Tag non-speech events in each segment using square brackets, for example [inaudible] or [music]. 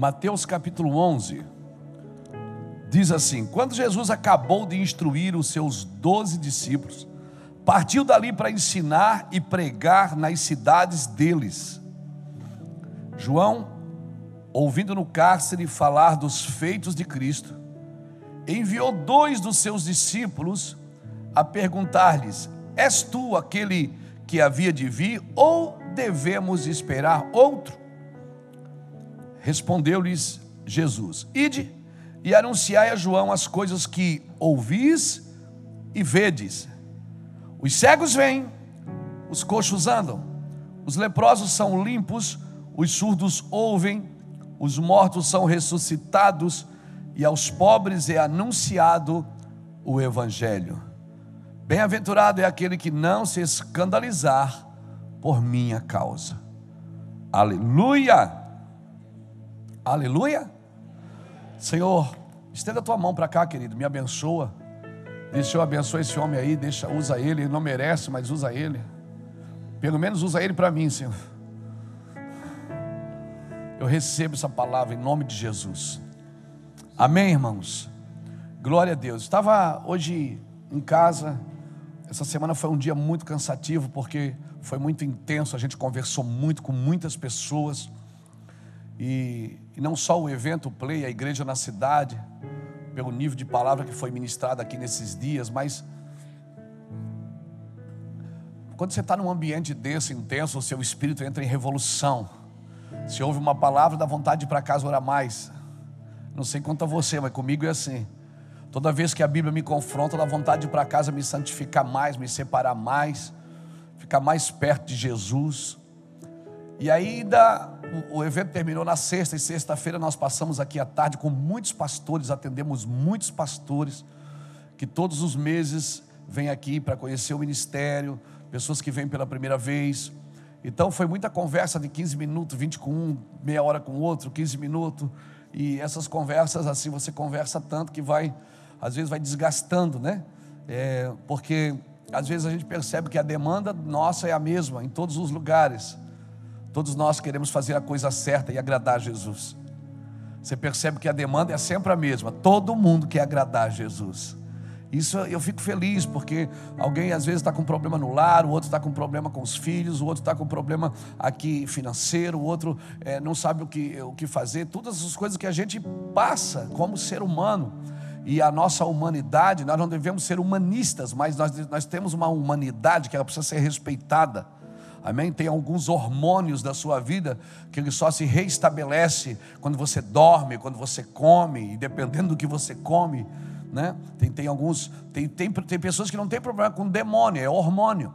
Mateus capítulo 11 diz assim: Quando Jesus acabou de instruir os seus doze discípulos, partiu dali para ensinar e pregar nas cidades deles. João, ouvindo no cárcere falar dos feitos de Cristo, enviou dois dos seus discípulos a perguntar-lhes: És tu aquele que havia de vir, ou devemos esperar outro? Respondeu-lhes Jesus: Ide e anunciai a João as coisas que ouvis e vedes. Os cegos vêm, os coxos andam, os leprosos são limpos, os surdos ouvem, os mortos são ressuscitados e aos pobres é anunciado o evangelho. Bem-aventurado é aquele que não se escandalizar por minha causa. Aleluia! Aleluia! Senhor, estenda a tua mão para cá, querido, me abençoa. Deixa eu abençoar esse homem aí, deixa, usa ele, ele não merece, mas usa ele. Pelo menos usa ele para mim, Senhor. Eu recebo essa palavra em nome de Jesus. Amém, irmãos? Glória a Deus. Estava hoje em casa. Essa semana foi um dia muito cansativo porque foi muito intenso. A gente conversou muito com muitas pessoas. E, não só o evento Play, a igreja na cidade, pelo nível de palavra que foi ministrada aqui nesses dias, mas quando você está num ambiente desse intenso, o seu espírito entra em revolução. Se ouve uma palavra, dá vontade de ir para casa orar mais. Não sei quanto a você, mas comigo é assim. Toda vez que a Bíblia me confronta, dá vontade de ir para casa me santificar mais, me separar mais, ficar mais perto de Jesus. E ainda o, evento terminou na sexta, e sexta-feira nós passamos aqui à tarde com muitos pastores, atendemos muitos pastores, que todos os meses vêm aqui para conhecer o ministério, pessoas que vêm pela primeira vez. Então foi muita conversa de 15 minutos, 20 com um, meia hora com outro, 15 minutos. E essas conversas, assim, você conversa tanto que vai, às vezes vai desgastando, né? É, porque às vezes a gente percebe que a demanda nossa é a mesma em todos os lugares. Todos nós queremos fazer a coisa certa e agradar a Jesus. Você percebe que a demanda é sempre a mesma. Todo mundo quer agradar a Jesus. Isso eu fico feliz, porque alguém às vezes está com problema no lar, o outro está com problema com os filhos, o outro está com problema aqui financeiro, o outro é, não sabe o que, o que fazer. Todas as coisas que a gente passa como ser humano. E a nossa humanidade, nós não devemos ser humanistas, mas nós, nós temos uma humanidade que ela precisa ser respeitada. Amém? Tem alguns hormônios da sua vida que ele só se reestabelece quando você dorme, quando você come, e dependendo do que você come, né? Tem, tem alguns, tem, tem, tem pessoas que não tem problema com demônio, é hormônio.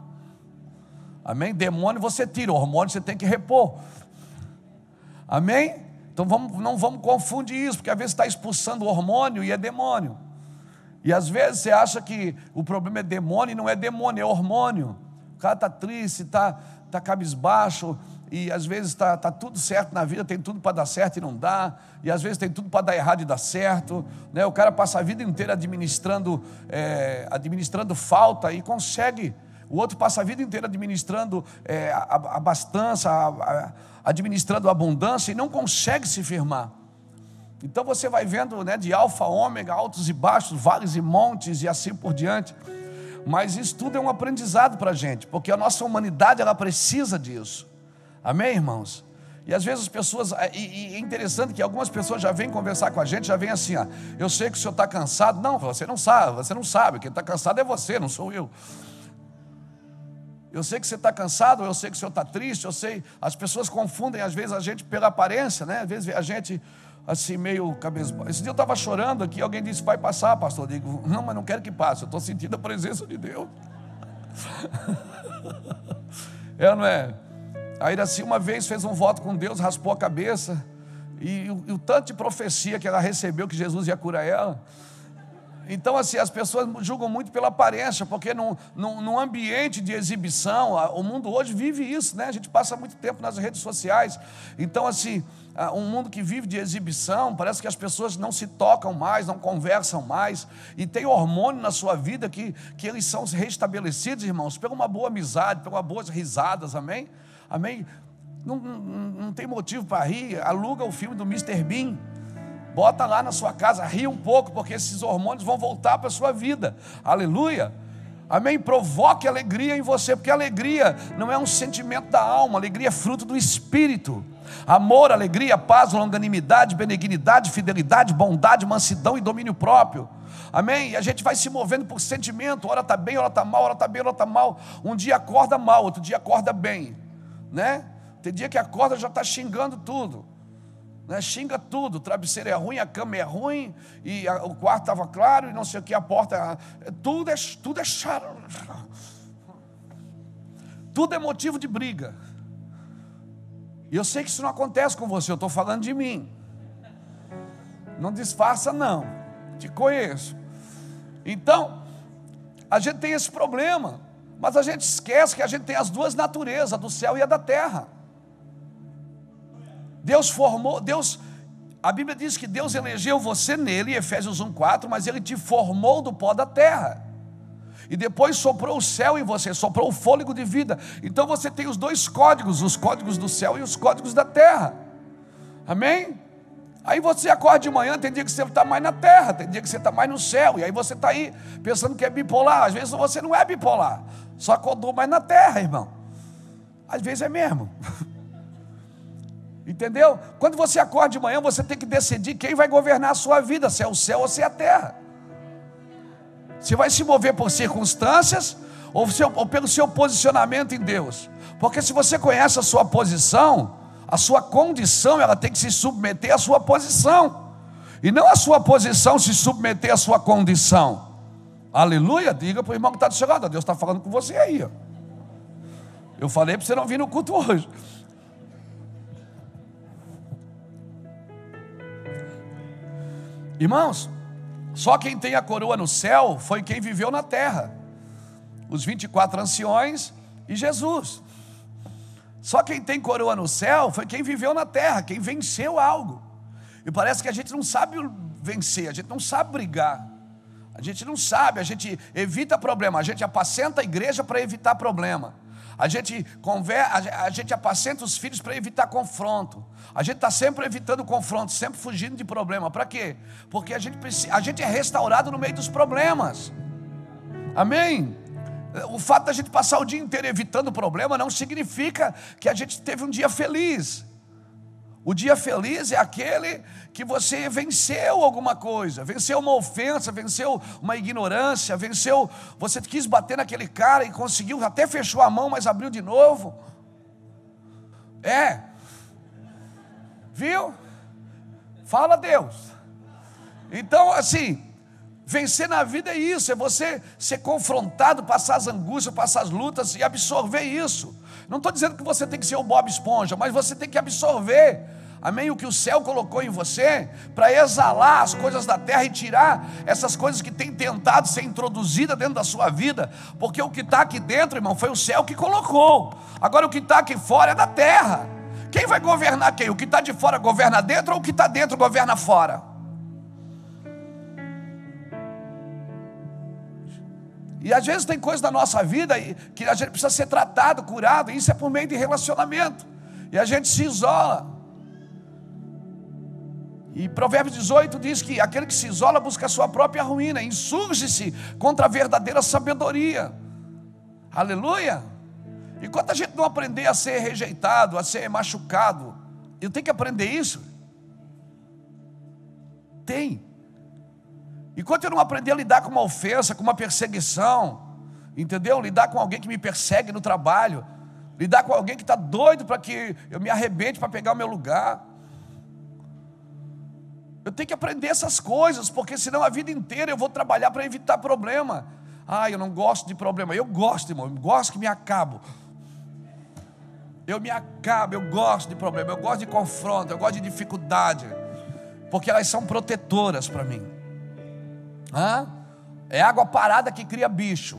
Amém? Demônio você tira, hormônio você tem que repor. Amém? Então vamos, não vamos confundir isso, porque às vezes está expulsando hormônio e é demônio. E às vezes você acha que o problema é demônio e não é demônio, é hormônio. O cara está triste, está está cabisbaixo, e às vezes está tá tudo certo na vida, tem tudo para dar certo e não dá, e às vezes tem tudo para dar errado e dar certo. Né? O cara passa a vida inteira administrando, é, administrando falta e consegue. O outro passa a vida inteira administrando é, abastança, administrando abundância e não consegue se firmar. Então você vai vendo né, de alfa ômega, altos e baixos, vales e montes e assim por diante. Mas isso tudo é um aprendizado para a gente, porque a nossa humanidade ela precisa disso. Amém, irmãos? E às vezes as pessoas, e, e é interessante que algumas pessoas já vêm conversar com a gente, já vêm assim, ó, eu sei que o senhor está cansado. Não, você não sabe, você não sabe, quem está cansado é você, não sou eu. Eu sei que você está cansado, eu sei que o senhor está triste, eu sei. As pessoas confundem às vezes a gente pela aparência, né? Às vezes a gente assim, meio cabeça. Esse dia eu estava chorando aqui, alguém disse: Vai passar, pastor. Eu digo: Não, mas não quero que passe, eu estou sentindo a presença de Deus. [laughs] é, não é? Aí, assim, uma vez fez um voto com Deus, raspou a cabeça, e, e o tanto de profecia que ela recebeu que Jesus ia curar ela. Então, assim, as pessoas julgam muito pela aparência, porque num, num, num, ambiente de exibição, o mundo hoje vive isso, né? A gente passa muito tempo nas redes sociais. Então, assim, um mundo que vive de exibição, parece que as pessoas não se tocam mais, não conversam mais, e tem hormônio na sua vida que, que eles são restabelecidos, irmãos, por uma boa amizade, uma boas risadas, amém? Amém? não, não, não tem motivo para rir, aluga o filme do Mr. Bean. Bota lá na sua casa, ri um pouco, porque esses hormônios vão voltar para a sua vida. Aleluia. Amém? Provoque alegria em você, porque alegria não é um sentimento da alma, alegria é fruto do espírito. Amor, alegria, paz, longanimidade, benignidade, fidelidade, bondade, mansidão e domínio próprio. Amém? E a gente vai se movendo por sentimento, hora está bem, hora está mal, hora está bem, hora está mal. Um dia acorda mal, outro dia acorda bem, né? Tem dia que acorda já está xingando tudo né? xinga tudo, o travesseiro é ruim, a cama é ruim, e a, o quarto estava claro, e não sei o que, a porta, tudo é, tudo é chato. [laughs] Tudo é motivo de briga. E eu sei que isso não acontece com você, eu estou falando de mim. Não disfarça, não. Te conheço. Então, a gente tem esse problema, mas a gente esquece que a gente tem as duas naturezas, a do céu e a da terra. Deus formou, Deus, a Bíblia diz que Deus elegeu você nele, Efésios 1,4, mas ele te formou do pó da terra. E depois soprou o céu em você, soprou o fôlego de vida. Então você tem os dois códigos, os códigos do céu e os códigos da terra. Amém? Aí você acorda de manhã, tem dia que você está mais na terra, tem dia que você está mais no céu, e aí você está aí pensando que é bipolar. Às vezes você não é bipolar, só acordou mais na terra, irmão. Às vezes é mesmo. [laughs] Entendeu? Quando você acorda de manhã, você tem que decidir quem vai governar a sua vida, se é o céu ou se é a terra. Você vai se mover por circunstâncias ou, seu, ou pelo seu posicionamento em Deus. Porque se você conhece a sua posição, a sua condição, ela tem que se submeter à sua posição. E não a sua posição se submeter à sua condição. Aleluia, diga para o irmão que está do seu lado, Deus está falando com você aí. Ó. Eu falei para você não vir no culto hoje. Irmãos, só quem tem a coroa no céu foi quem viveu na terra. Os 24 anciões e Jesus. Só quem tem coroa no céu foi quem viveu na terra, quem venceu algo. E parece que a gente não sabe vencer, a gente não sabe brigar. A gente não sabe, a gente evita problema, a gente apacenta a igreja para evitar problema. A gente, conver, a gente apacenta os filhos para evitar confronto. A gente está sempre evitando confronto, sempre fugindo de problema. Para quê? Porque a gente, a gente é restaurado no meio dos problemas. Amém? O fato da gente passar o dia inteiro evitando problema não significa que a gente teve um dia feliz. O dia feliz é aquele que você venceu alguma coisa, venceu uma ofensa, venceu uma ignorância, venceu. Você quis bater naquele cara e conseguiu, até fechou a mão, mas abriu de novo. É. Viu? Fala Deus. Então, assim, vencer na vida é isso, é você ser confrontado, passar as angústias, passar as lutas e absorver isso. Não estou dizendo que você tem que ser o Bob Esponja, mas você tem que absorver, amém? O que o céu colocou em você, para exalar as coisas da terra e tirar essas coisas que têm tentado ser introduzidas dentro da sua vida, porque o que está aqui dentro, irmão, foi o céu que colocou, agora o que está aqui fora é da terra. Quem vai governar quem? O que está de fora governa dentro ou o que está dentro governa fora? E às vezes tem coisas na nossa vida que a gente precisa ser tratado, curado, e isso é por meio de relacionamento. E a gente se isola. E Provérbios 18 diz que aquele que se isola busca a sua própria ruína, insurge-se contra a verdadeira sabedoria. Aleluia! Enquanto a gente não aprender a ser rejeitado, a ser machucado, eu tenho que aprender isso. Tem. Enquanto eu não aprender a lidar com uma ofensa, com uma perseguição, entendeu? Lidar com alguém que me persegue no trabalho, lidar com alguém que está doido para que eu me arrebente para pegar o meu lugar. Eu tenho que aprender essas coisas, porque senão a vida inteira eu vou trabalhar para evitar problema. Ah, eu não gosto de problema. Eu gosto, irmão, eu gosto que me acabo. Eu me acabo, eu gosto de problema, eu gosto de confronto, eu gosto de dificuldade, porque elas são protetoras para mim. Hã? É água parada que cria bicho.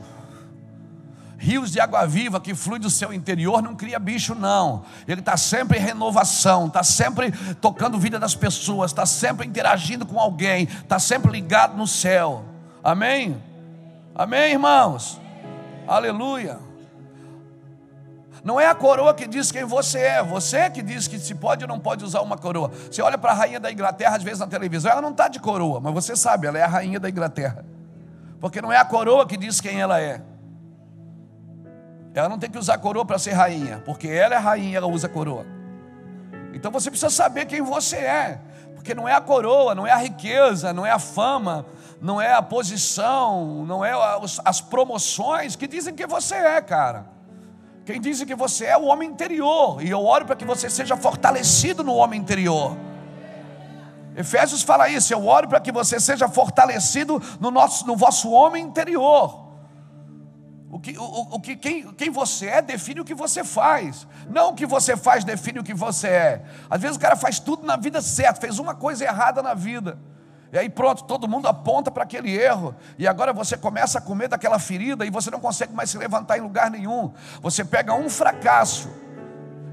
Rios de água viva que flui do seu interior não cria bicho, não. Ele está sempre em renovação, está sempre tocando vida das pessoas, está sempre interagindo com alguém, está sempre ligado no céu. Amém? Amém, irmãos? Aleluia. Não é a coroa que diz quem você é, você é que diz que se pode ou não pode usar uma coroa. Você olha para a rainha da Inglaterra, às vezes na televisão, ela não está de coroa, mas você sabe, ela é a rainha da Inglaterra. Porque não é a coroa que diz quem ela é. Ela não tem que usar coroa para ser rainha, porque ela é rainha, ela usa coroa. Então você precisa saber quem você é, porque não é a coroa, não é a riqueza, não é a fama, não é a posição, não é as promoções que dizem que você é, cara. Quem diz que você é o homem interior, e eu oro para que você seja fortalecido no homem interior. Efésios fala isso, eu oro para que você seja fortalecido no, nosso, no vosso homem interior. O que, o, o que quem, quem você é define o que você faz. Não o que você faz define o que você é. Às vezes o cara faz tudo na vida certo, fez uma coisa errada na vida. E aí pronto, todo mundo aponta para aquele erro. E agora você começa a comer daquela ferida e você não consegue mais se levantar em lugar nenhum. Você pega um fracasso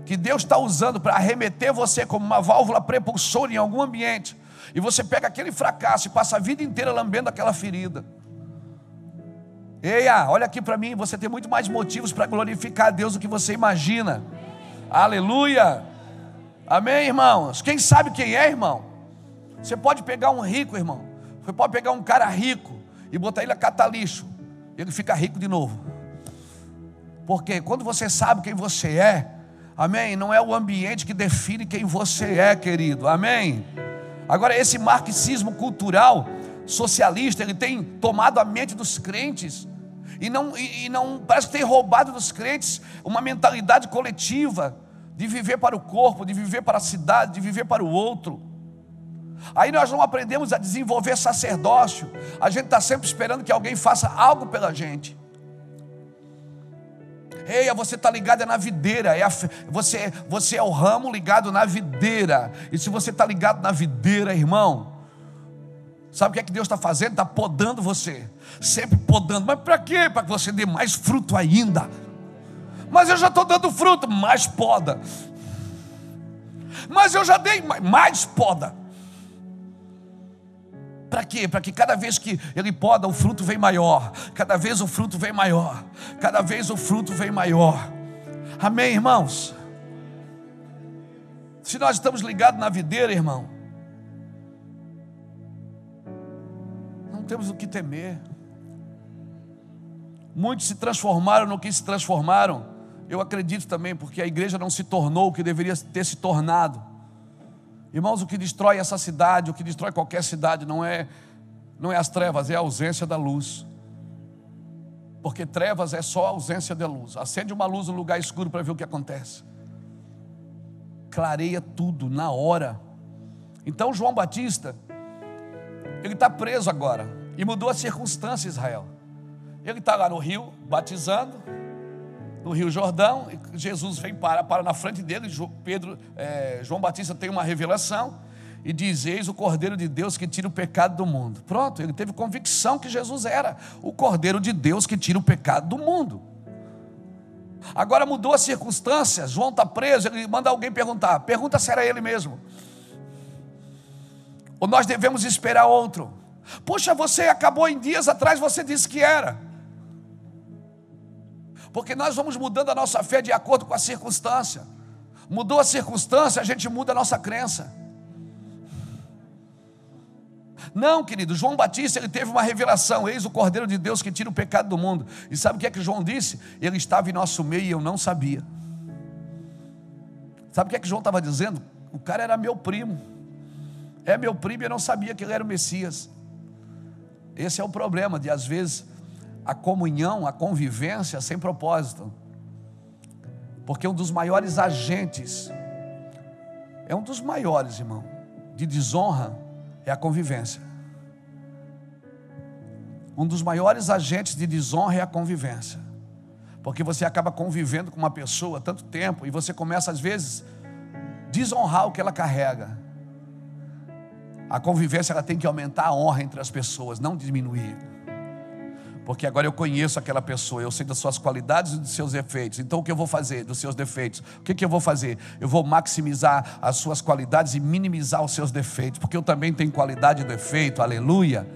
que Deus está usando para arremeter você como uma válvula prepulsora em algum ambiente. E você pega aquele fracasso e passa a vida inteira lambendo aquela ferida. Eia, olha aqui para mim, você tem muito mais motivos para glorificar a Deus do que você imagina. Aleluia. Amém, irmãos? Quem sabe quem é, irmão? Você pode pegar um rico, irmão. Você pode pegar um cara rico e botar ele a catar lixo. Ele fica rico de novo. Porque quando você sabe quem você é, amém? Não é o ambiente que define quem você é, querido, amém? Agora, esse marxismo cultural socialista, ele tem tomado a mente dos crentes. E não, e, e não parece tem roubado dos crentes uma mentalidade coletiva de viver para o corpo, de viver para a cidade, de viver para o outro. Aí nós não aprendemos a desenvolver sacerdócio. A gente está sempre esperando que alguém faça algo pela gente. Ei, você está ligado é na videira, é a, você, você é o ramo ligado na videira. E se você está ligado na videira, irmão, sabe o que é que Deus está fazendo? Está podando você, sempre podando. Mas para quê? Para que você dê mais fruto ainda. Mas eu já estou dando fruto, mais poda. Mas eu já dei mais poda. Para quê? Para que cada vez que ele poda, o fruto vem maior. Cada vez o fruto vem maior. Cada vez o fruto vem maior. Amém, irmãos? Se nós estamos ligados na videira, irmão, temos o que temer. Muitos se transformaram no que se transformaram. Eu acredito também, porque a igreja não se tornou o que deveria ter se tornado. Irmãos, o que destrói essa cidade, o que destrói qualquer cidade, não é, não é as trevas, é a ausência da luz. Porque trevas é só a ausência da luz. Acende uma luz no lugar escuro para ver o que acontece. Clareia tudo na hora. Então João Batista, ele está preso agora. E mudou a circunstância, Israel. Ele está lá no rio, batizando no Rio Jordão, Jesus vem para, para na frente dele, Pedro, é, João Batista tem uma revelação e diz: Eis o Cordeiro de Deus que tira o pecado do mundo. Pronto, ele teve convicção que Jesus era o Cordeiro de Deus que tira o pecado do mundo. Agora mudou a circunstância, João está preso, ele manda alguém perguntar, pergunta se era ele mesmo. Ou nós devemos esperar outro. Poxa, você acabou em dias atrás, você disse que era porque nós vamos mudando a nossa fé de acordo com a circunstância. Mudou a circunstância, a gente muda a nossa crença. Não, querido, João Batista ele teve uma revelação: eis o Cordeiro de Deus que tira o pecado do mundo. E sabe o que é que João disse? Ele estava em nosso meio e eu não sabia. Sabe o que é que João estava dizendo? O cara era meu primo. É meu primo e eu não sabia que ele era o Messias. Esse é o problema de às vezes a comunhão, a convivência sem propósito. Porque um dos maiores agentes, é um dos maiores, irmão, de desonra é a convivência. Um dos maiores agentes de desonra é a convivência. Porque você acaba convivendo com uma pessoa tanto tempo e você começa às vezes desonrar o que ela carrega. A convivência ela tem que aumentar a honra entre as pessoas, não diminuir. Porque agora eu conheço aquela pessoa, eu sei das suas qualidades e dos seus defeitos. Então o que eu vou fazer dos seus defeitos? O que, que eu vou fazer? Eu vou maximizar as suas qualidades e minimizar os seus defeitos, porque eu também tenho qualidade e defeito. Aleluia.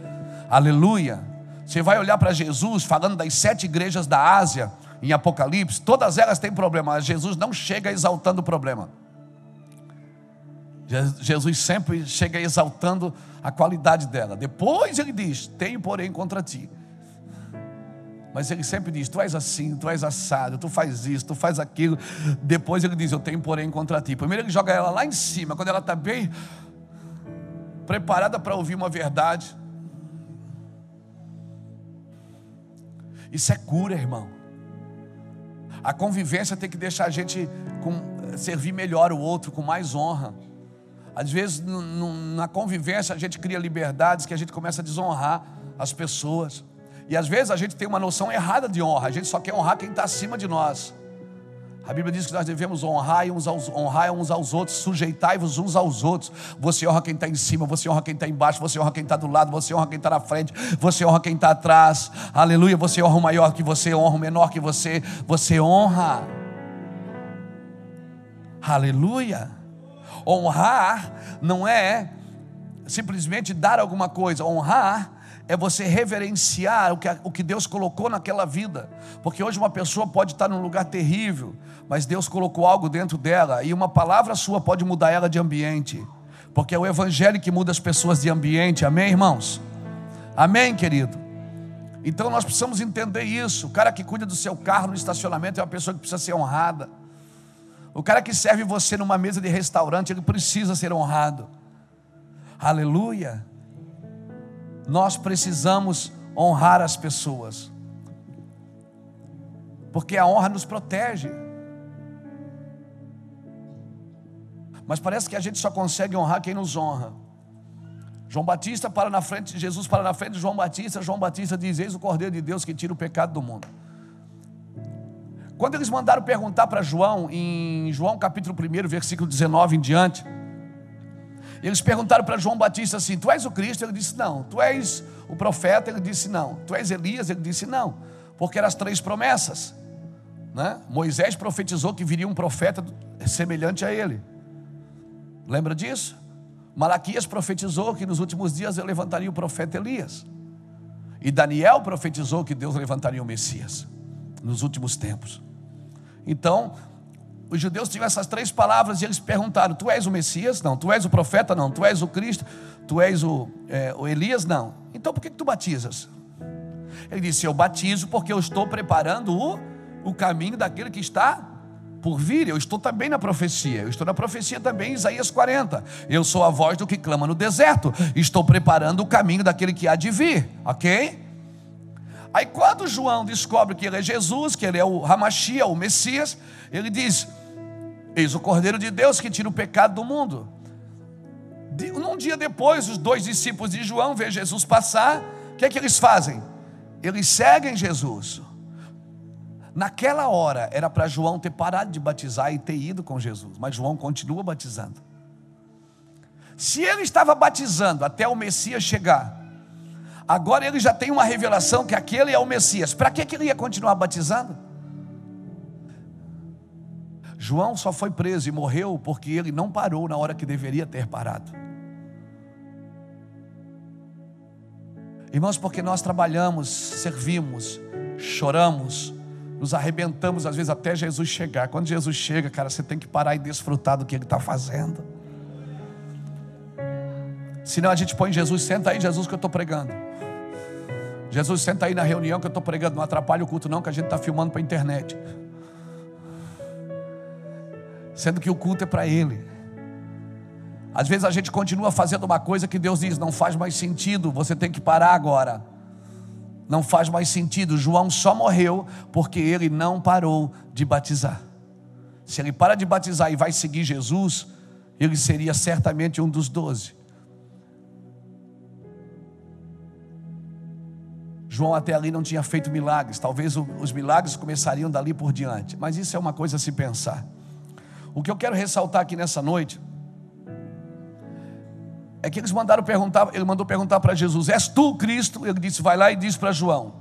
Aleluia. Você vai olhar para Jesus falando das sete igrejas da Ásia, em Apocalipse, todas elas têm problema, Jesus não chega exaltando o problema. Jesus sempre chega exaltando a qualidade dela. Depois ele diz: Tenho, porém, contra ti. Mas ele sempre diz: Tu és assim, tu és assado, tu faz isso, tu faz aquilo. Depois ele diz: Eu tenho, porém, contra ti. Primeiro ele joga ela lá em cima, quando ela está bem preparada para ouvir uma verdade. Isso é cura, irmão. A convivência tem que deixar a gente com, servir melhor o outro, com mais honra. Às vezes, na convivência, a gente cria liberdades que a gente começa a desonrar as pessoas. E às vezes a gente tem uma noção errada de honra, a gente só quer honrar quem está acima de nós. A Bíblia diz que nós devemos honrar uns aos, honrar uns aos outros, sujeitai-vos uns aos outros. Você honra quem está em cima, você honra quem está embaixo, você honra quem está do lado, você honra quem está na frente, você honra quem está atrás. Aleluia, você honra o maior que você, honra o menor que você, você honra. Aleluia. Honrar não é simplesmente dar alguma coisa, honrar é você reverenciar o que, o que Deus colocou naquela vida. Porque hoje uma pessoa pode estar num lugar terrível, mas Deus colocou algo dentro dela, e uma palavra sua pode mudar ela de ambiente. Porque é o Evangelho que muda as pessoas de ambiente, amém, irmãos? Amém, querido? Então nós precisamos entender isso. O cara que cuida do seu carro no estacionamento é uma pessoa que precisa ser honrada. O cara que serve você numa mesa de restaurante, ele precisa ser honrado. Aleluia. Nós precisamos honrar as pessoas, porque a honra nos protege. Mas parece que a gente só consegue honrar quem nos honra. João Batista para na frente, Jesus para na frente de João Batista, João Batista diz: Eis o Cordeiro de Deus que tira o pecado do mundo. Quando eles mandaram perguntar para João, em João capítulo 1, versículo 19 em diante, eles perguntaram para João Batista assim: Tu és o Cristo? Ele disse: Não. Tu és o profeta? Ele disse: Não. Tu és Elias? Ele disse: Não. Porque eram as três promessas. Né? Moisés profetizou que viria um profeta semelhante a ele. Lembra disso? Malaquias profetizou que nos últimos dias eu levantaria o profeta Elias. E Daniel profetizou que Deus levantaria o Messias nos últimos tempos. Então, os judeus tinham essas três palavras e eles perguntaram: Tu és o Messias? Não. Tu és o profeta? Não. Tu és o Cristo? Tu és o, é, o Elias? Não. Então por que, que tu batizas? Ele disse: Eu batizo porque eu estou preparando o, o caminho daquele que está por vir. Eu estou também na profecia. Eu estou na profecia também, Isaías 40. Eu sou a voz do que clama no deserto. Estou preparando o caminho daquele que há de vir. Ok? Aí quando João descobre que ele é Jesus, que ele é o Ramachia, o Messias, ele diz: Eis o Cordeiro de Deus que tira o pecado do mundo. Num dia depois, os dois discípulos de João veem Jesus passar. O que é que eles fazem? Eles seguem Jesus. Naquela hora era para João ter parado de batizar e ter ido com Jesus, mas João continua batizando. Se ele estava batizando até o Messias chegar, agora ele já tem uma revelação que aquele é o Messias. Para que ele ia continuar batizando? João só foi preso e morreu porque ele não parou na hora que deveria ter parado. Irmãos, porque nós trabalhamos, servimos, choramos, nos arrebentamos às vezes até Jesus chegar. Quando Jesus chega, cara, você tem que parar e desfrutar do que Ele está fazendo. Senão a gente põe Jesus, senta aí, Jesus, que eu estou pregando. Jesus, senta aí na reunião que eu estou pregando. Não atrapalha o culto, não, que a gente está filmando para a internet sendo que o culto é para Ele. Às vezes a gente continua fazendo uma coisa que Deus diz: não faz mais sentido, você tem que parar agora. Não faz mais sentido. João só morreu porque ele não parou de batizar. Se ele para de batizar e vai seguir Jesus, ele seria certamente um dos doze. João até ali não tinha feito milagres, talvez os milagres começariam dali por diante, mas isso é uma coisa a se pensar. O que eu quero ressaltar aqui nessa noite é que eles mandaram perguntar, ele mandou perguntar para Jesus: És tu Cristo? Ele disse: Vai lá e diz para João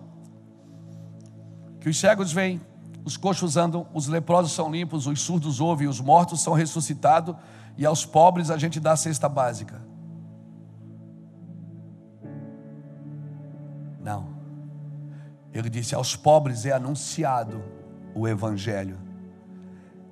que os cegos vêm, os coxos andam, os leprosos são limpos, os surdos ouvem, os mortos são ressuscitados e aos pobres a gente dá a cesta básica. Não. Ele disse: Aos pobres é anunciado o Evangelho.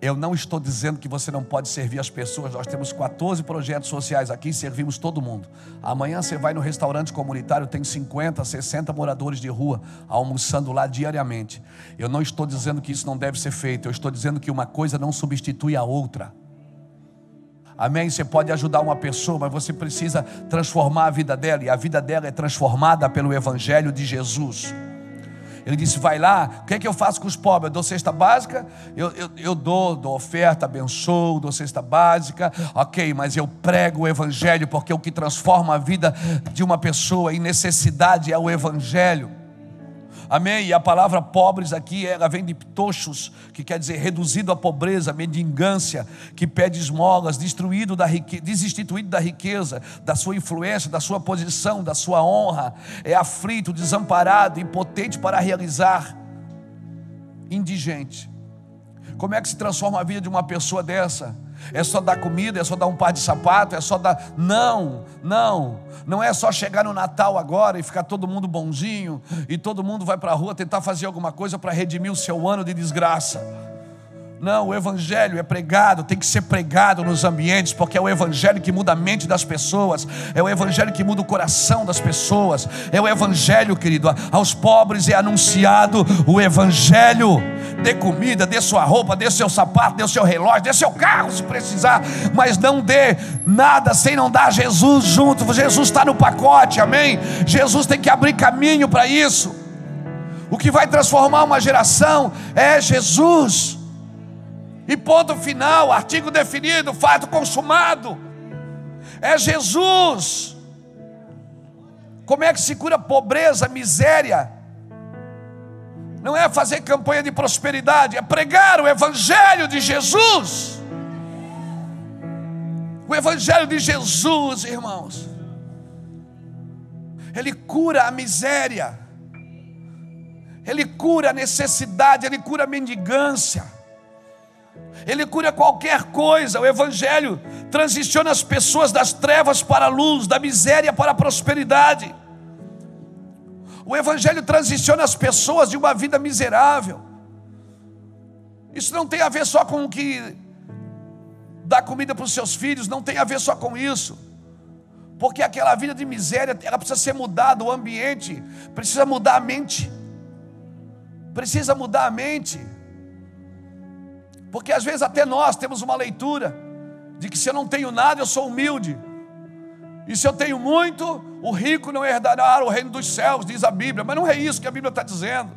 Eu não estou dizendo que você não pode servir as pessoas. Nós temos 14 projetos sociais aqui e servimos todo mundo. Amanhã você vai no restaurante comunitário, tem 50, 60 moradores de rua almoçando lá diariamente. Eu não estou dizendo que isso não deve ser feito. Eu estou dizendo que uma coisa não substitui a outra. Amém? Você pode ajudar uma pessoa, mas você precisa transformar a vida dela, e a vida dela é transformada pelo Evangelho de Jesus. Ele disse: Vai lá, o que é que eu faço com os pobres? Eu dou cesta básica, eu, eu, eu dou, dou oferta, abençoo, dou cesta básica, ok, mas eu prego o Evangelho, porque o que transforma a vida de uma pessoa em necessidade é o Evangelho. Amém? E a palavra pobres aqui, ela vem de ptochos, que quer dizer reduzido à pobreza, mendigância, que pede esmolas, destruído da riqueza, desinstituído da riqueza, da sua influência, da sua posição, da sua honra, é aflito, desamparado, impotente para realizar, indigente. Como é que se transforma a vida de uma pessoa dessa? É só dar comida, é só dar um par de sapato, é só dar. Não, não. Não é só chegar no Natal agora e ficar todo mundo bonzinho e todo mundo vai para a rua tentar fazer alguma coisa para redimir o seu ano de desgraça. Não, o Evangelho é pregado, tem que ser pregado nos ambientes, porque é o Evangelho que muda a mente das pessoas, é o Evangelho que muda o coração das pessoas, é o Evangelho, querido. Aos pobres é anunciado o Evangelho. Dê comida, dê sua roupa, dê seu sapato, dê seu relógio, dê seu carro se precisar, mas não dê nada sem não dar Jesus junto. Jesus está no pacote, amém? Jesus tem que abrir caminho para isso. O que vai transformar uma geração é Jesus. E ponto final, artigo definido, fato consumado. É Jesus. Como é que se cura pobreza, miséria? Não é fazer campanha de prosperidade, é pregar o Evangelho de Jesus. O Evangelho de Jesus, irmãos, ele cura a miséria, ele cura a necessidade, ele cura a mendigância. Ele cura qualquer coisa. O Evangelho transiciona as pessoas das trevas para a luz, da miséria para a prosperidade. O Evangelho transiciona as pessoas de uma vida miserável. Isso não tem a ver só com o que dá comida para os seus filhos, não tem a ver só com isso. Porque aquela vida de miséria, ela precisa ser mudada, o ambiente precisa mudar a mente. Precisa mudar a mente. Porque às vezes até nós temos uma leitura de que se eu não tenho nada, eu sou humilde. E se eu tenho muito, o rico não herdará o reino dos céus, diz a Bíblia. Mas não é isso que a Bíblia está dizendo.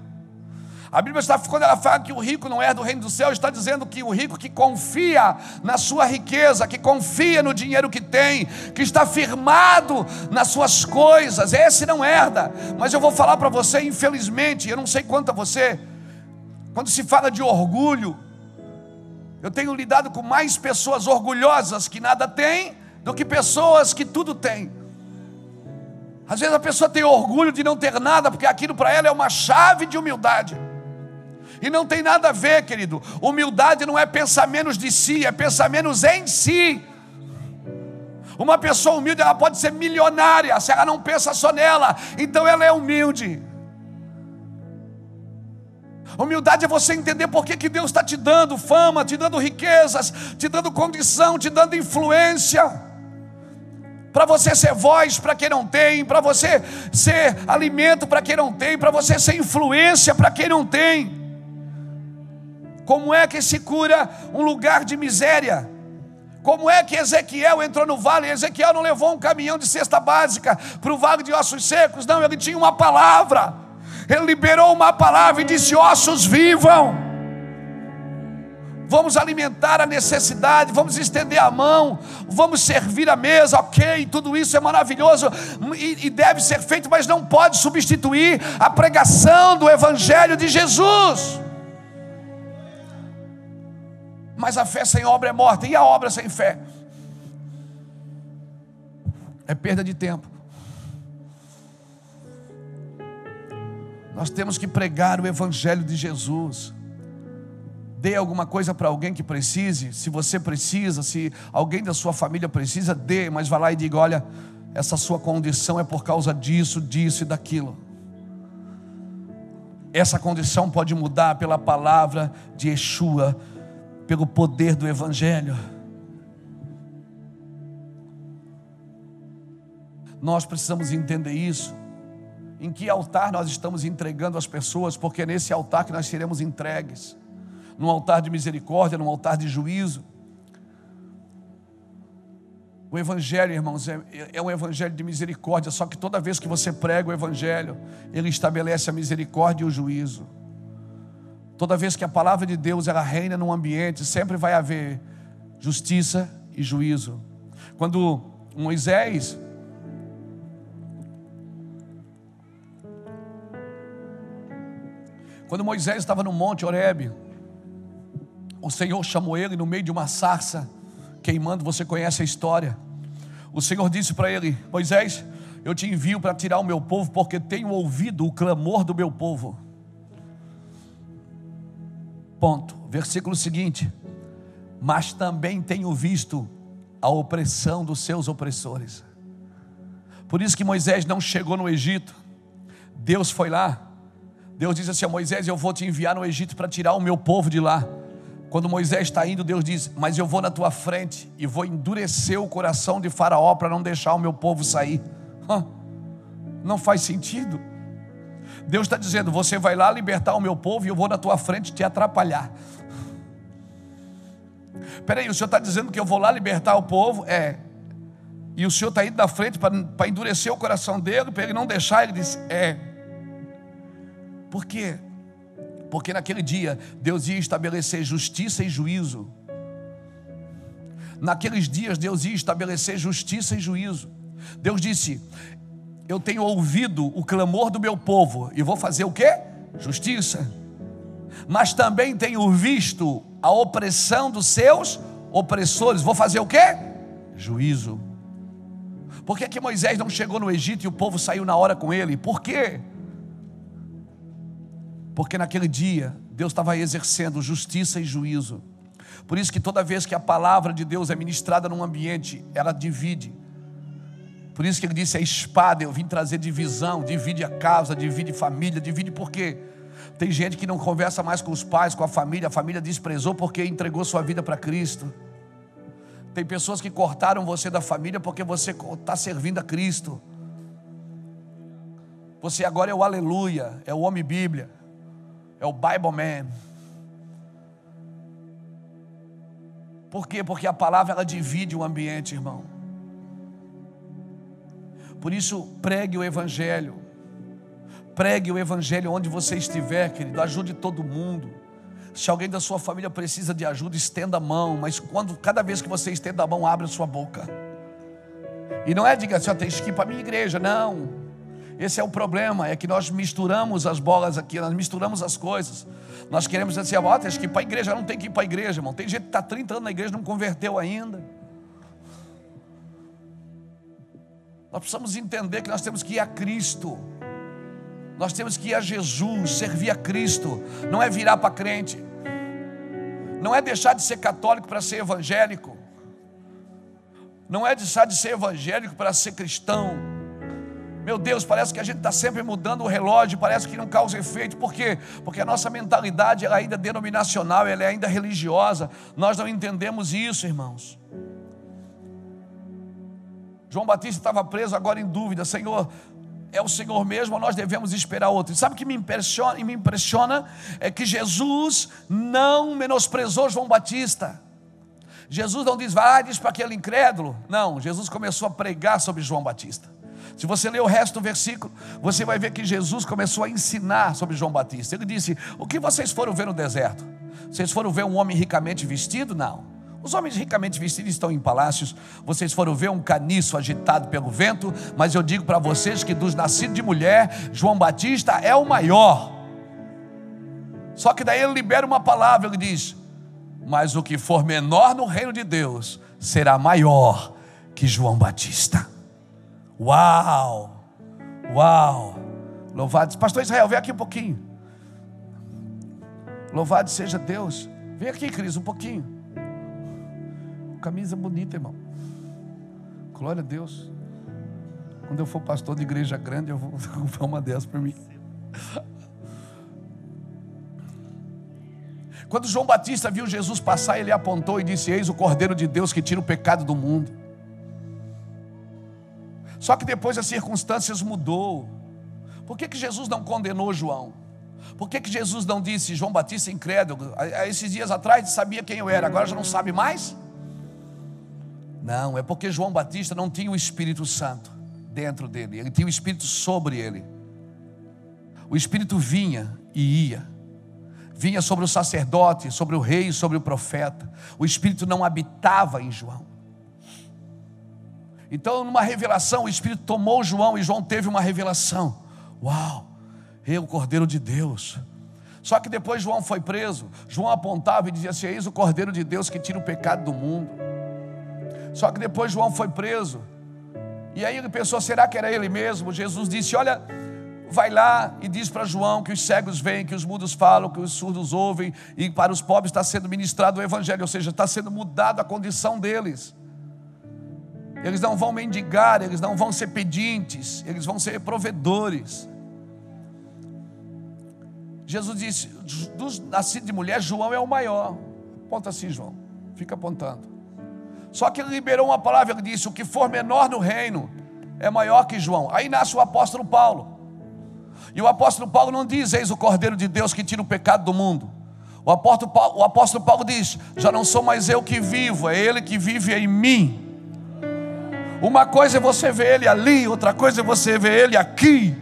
A Bíblia está, quando ela fala que o rico não herda o reino dos céus, está dizendo que o rico que confia na sua riqueza, que confia no dinheiro que tem, que está firmado nas suas coisas, esse não herda. Mas eu vou falar para você, infelizmente, eu não sei quanto a você, quando se fala de orgulho, eu tenho lidado com mais pessoas orgulhosas que nada têm do que pessoas que tudo têm. Às vezes a pessoa tem orgulho de não ter nada, porque aquilo para ela é uma chave de humildade. E não tem nada a ver, querido. Humildade não é pensar menos de si, é pensar menos em si. Uma pessoa humilde, ela pode ser milionária, se ela não pensa só nela, então ela é humilde. Humildade é você entender por que, que Deus está te dando fama, te dando riquezas, te dando condição, te dando influência. Para você ser voz para quem não tem, para você ser alimento para quem não tem, para você ser influência para quem não tem. Como é que se cura um lugar de miséria? Como é que Ezequiel entrou no vale? Ezequiel não levou um caminhão de cesta básica para o vale de ossos secos, não, ele tinha uma palavra. Ele liberou uma palavra e disse: ossos vivam. Vamos alimentar a necessidade, vamos estender a mão, vamos servir a mesa, ok, tudo isso é maravilhoso e, e deve ser feito, mas não pode substituir a pregação do Evangelho de Jesus. Mas a fé sem obra é morta, e a obra sem fé? É perda de tempo. Nós temos que pregar o Evangelho de Jesus. Dê alguma coisa para alguém que precise. Se você precisa, se alguém da sua família precisa, dê, mas vá lá e diga: olha, essa sua condição é por causa disso, disso e daquilo. Essa condição pode mudar pela palavra de Yeshua, pelo poder do Evangelho. Nós precisamos entender isso. Em que altar nós estamos entregando as pessoas, porque é nesse altar que nós seremos entregues num altar de misericórdia, num altar de juízo. O Evangelho, irmãos, é, é, um Evangelho de misericórdia, só que toda vez que você prega o Evangelho, ele estabelece a misericórdia e o juízo. Toda vez que a palavra de Deus ela reina num ambiente, sempre vai haver justiça e juízo. Quando Moisés Quando Moisés estava no monte Horebe, o Senhor chamou ele no meio de uma sarça queimando, você conhece a história. O Senhor disse para ele: Moisés, eu te envio para tirar o meu povo, porque tenho ouvido o clamor do meu povo. Ponto. Versículo seguinte: Mas também tenho visto a opressão dos seus opressores. Por isso que Moisés não chegou no Egito. Deus foi lá. Deus disse assim a Moisés: Eu vou te enviar no Egito para tirar o meu povo de lá. Quando Moisés está indo, Deus diz: Mas eu vou na tua frente e vou endurecer o coração de Faraó para não deixar o meu povo sair. Não faz sentido. Deus está dizendo: Você vai lá libertar o meu povo e eu vou na tua frente te atrapalhar. Peraí, o senhor está dizendo que eu vou lá libertar o povo? É. E o senhor está indo na frente para endurecer o coração dele, para ele não deixar? Ele diz: É. Por quê? porque naquele dia Deus ia estabelecer justiça e juízo. Naqueles dias Deus ia estabelecer justiça e juízo. Deus disse: Eu tenho ouvido o clamor do meu povo e vou fazer o que? Justiça. Mas também tenho visto a opressão dos seus opressores. Vou fazer o que? Juízo. Por que, que Moisés não chegou no Egito e o povo saiu na hora com ele? Por quê? Porque naquele dia Deus estava exercendo justiça e juízo. Por isso que toda vez que a palavra de Deus é ministrada num ambiente, ela divide. Por isso que ele disse: a espada, eu vim trazer divisão, divide a casa, divide família, divide porque tem gente que não conversa mais com os pais, com a família, a família desprezou porque entregou sua vida para Cristo. Tem pessoas que cortaram você da família porque você está servindo a Cristo. Você agora é o aleluia, é o homem Bíblia é o Bible Man. Por quê? Porque a palavra ela divide o ambiente, irmão. Por isso, pregue o Evangelho. Pregue o Evangelho onde você estiver, querido. Ajude todo mundo. Se alguém da sua família precisa de ajuda, estenda a mão. Mas quando cada vez que você estenda a mão, abra a sua boca. E não é diga assim, ó, tem que ir para a minha igreja. Não. Esse é o problema, é que nós misturamos as bolas aqui, nós misturamos as coisas. Nós queremos dizer assim, ó, tem que ir para a igreja, não tem que ir para a igreja, irmão. Tem gente que está 30 anos na igreja e não converteu ainda. Nós precisamos entender que nós temos que ir a Cristo. Nós temos que ir a Jesus, servir a Cristo. Não é virar para crente. Não é deixar de ser católico para ser evangélico. Não é deixar de ser evangélico para ser cristão. Meu Deus, parece que a gente está sempre mudando o relógio, parece que não causa efeito. Por quê? Porque a nossa mentalidade ela é ainda denominacional, ela é ainda religiosa. Nós não entendemos isso, irmãos. João Batista estava preso agora em dúvida, Senhor, é o Senhor mesmo nós devemos esperar outro? E sabe o que me impressiona, me impressiona? É que Jesus não menosprezou João Batista. Jesus não diz, vai, diz para aquele incrédulo. Não, Jesus começou a pregar sobre João Batista. Se você ler o resto do versículo, você vai ver que Jesus começou a ensinar sobre João Batista. Ele disse: O que vocês foram ver no deserto? Vocês foram ver um homem ricamente vestido? Não. Os homens ricamente vestidos estão em palácios. Vocês foram ver um caniço agitado pelo vento. Mas eu digo para vocês que dos nascidos de mulher, João Batista é o maior. Só que daí ele libera uma palavra, ele diz: Mas o que for menor no reino de Deus será maior que João Batista. Uau! Uau! Louvado. Pastor Israel, vem aqui um pouquinho. Louvado seja Deus. Vem aqui, Cris, um pouquinho. Camisa bonita, irmão. Glória a Deus. Quando eu for pastor de igreja grande, eu vou [laughs] comprar uma dessas para mim. Quando João Batista viu Jesus passar, ele apontou e disse: Eis o Cordeiro de Deus que tira o pecado do mundo. Só que depois as circunstâncias mudou. Por que, que Jesus não condenou João? Por que, que Jesus não disse, João Batista incrédulo, há esses dias atrás sabia quem eu era, agora já não sabe mais? Não, é porque João Batista não tinha o Espírito Santo dentro dele, ele tinha o Espírito sobre ele. O Espírito vinha e ia, vinha sobre o sacerdote, sobre o rei, sobre o profeta. O Espírito não habitava em João. Então, numa revelação, o Espírito tomou João e João teve uma revelação. Uau! Eu, Cordeiro de Deus. Só que depois João foi preso. João apontava e dizia assim: Eis o Cordeiro de Deus que tira o pecado do mundo. Só que depois João foi preso. E aí ele pensou: será que era ele mesmo? Jesus disse: Olha, vai lá e diz para João que os cegos veem, que os mudos falam, que os surdos ouvem, e para os pobres está sendo ministrado o Evangelho, ou seja, está sendo mudada a condição deles. Eles não vão mendigar, eles não vão ser pedintes, eles vão ser provedores. Jesus disse: dos nascidos de mulher, João é o maior. Aponta assim, João, fica apontando. Só que ele liberou uma palavra, ele disse: o que for menor no reino é maior que João. Aí nasce o apóstolo Paulo. E o apóstolo Paulo não diz: Eis o Cordeiro de Deus que tira o pecado do mundo. O apóstolo Paulo, o apóstolo Paulo diz: Já não sou mais eu que vivo, é Ele que vive em mim. Uma coisa é você ver ele ali, outra coisa é você ver ele aqui.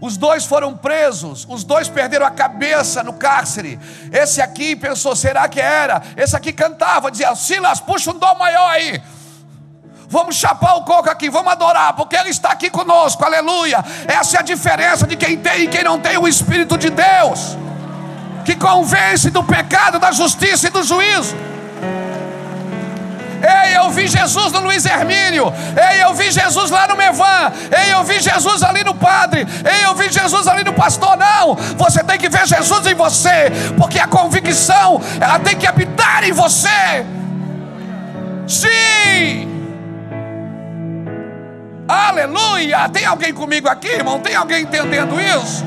Os dois foram presos, os dois perderam a cabeça no cárcere. Esse aqui pensou: será que era? Esse aqui cantava, dizia: Silas, puxa um dó maior aí. Vamos chapar o coco aqui, vamos adorar, porque Ele está aqui conosco, aleluia. Essa é a diferença de quem tem e quem não tem o Espírito de Deus, que convence do pecado, da justiça e do juízo. Ei, eu vi Jesus no Luiz Hermínio. Ei, eu vi Jesus lá no Mevan. Ei, eu vi Jesus ali no Padre. Ei, eu vi Jesus ali no Pastor. Não, você tem que ver Jesus em você, porque a convicção, ela tem que habitar em você. Sim. Aleluia! Tem alguém comigo aqui, irmão? Tem alguém entendendo isso?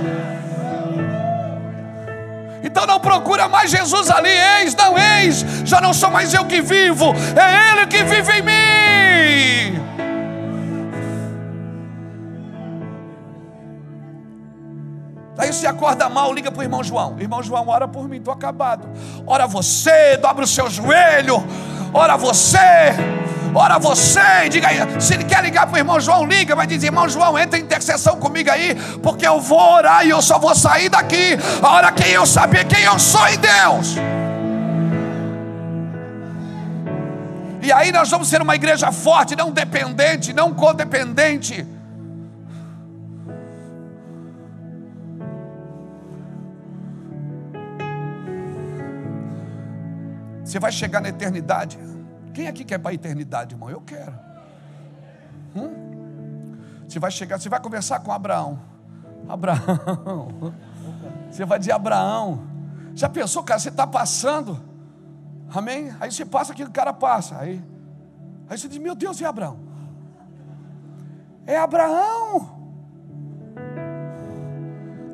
Então não procura mais Jesus ali, eis, não eis, já não sou mais eu que vivo, é Ele que vive em mim. Aí você acorda mal, liga para o irmão João. Irmão João, ora por mim, estou acabado. Ora você, dobra o seu joelho. Ora você. Ora você, diga aí, se ele quer ligar para o irmão João, liga, mas diz, irmão João, entra em intercessão comigo aí, porque eu vou orar e eu só vou sair daqui a hora que eu saber quem eu sou em Deus. E aí nós vamos ser uma igreja forte, não dependente, não codependente. Você vai chegar na eternidade. Quem aqui quer para a eternidade, irmão? Eu quero. Hum? Você vai chegar, você vai conversar com Abraão. Abraão. [laughs] Você vai dizer Abraão. Já pensou, cara, você está passando. Amém? Aí você passa que o cara passa. Aí, aí você diz, meu Deus, e Abraão? É Abraão.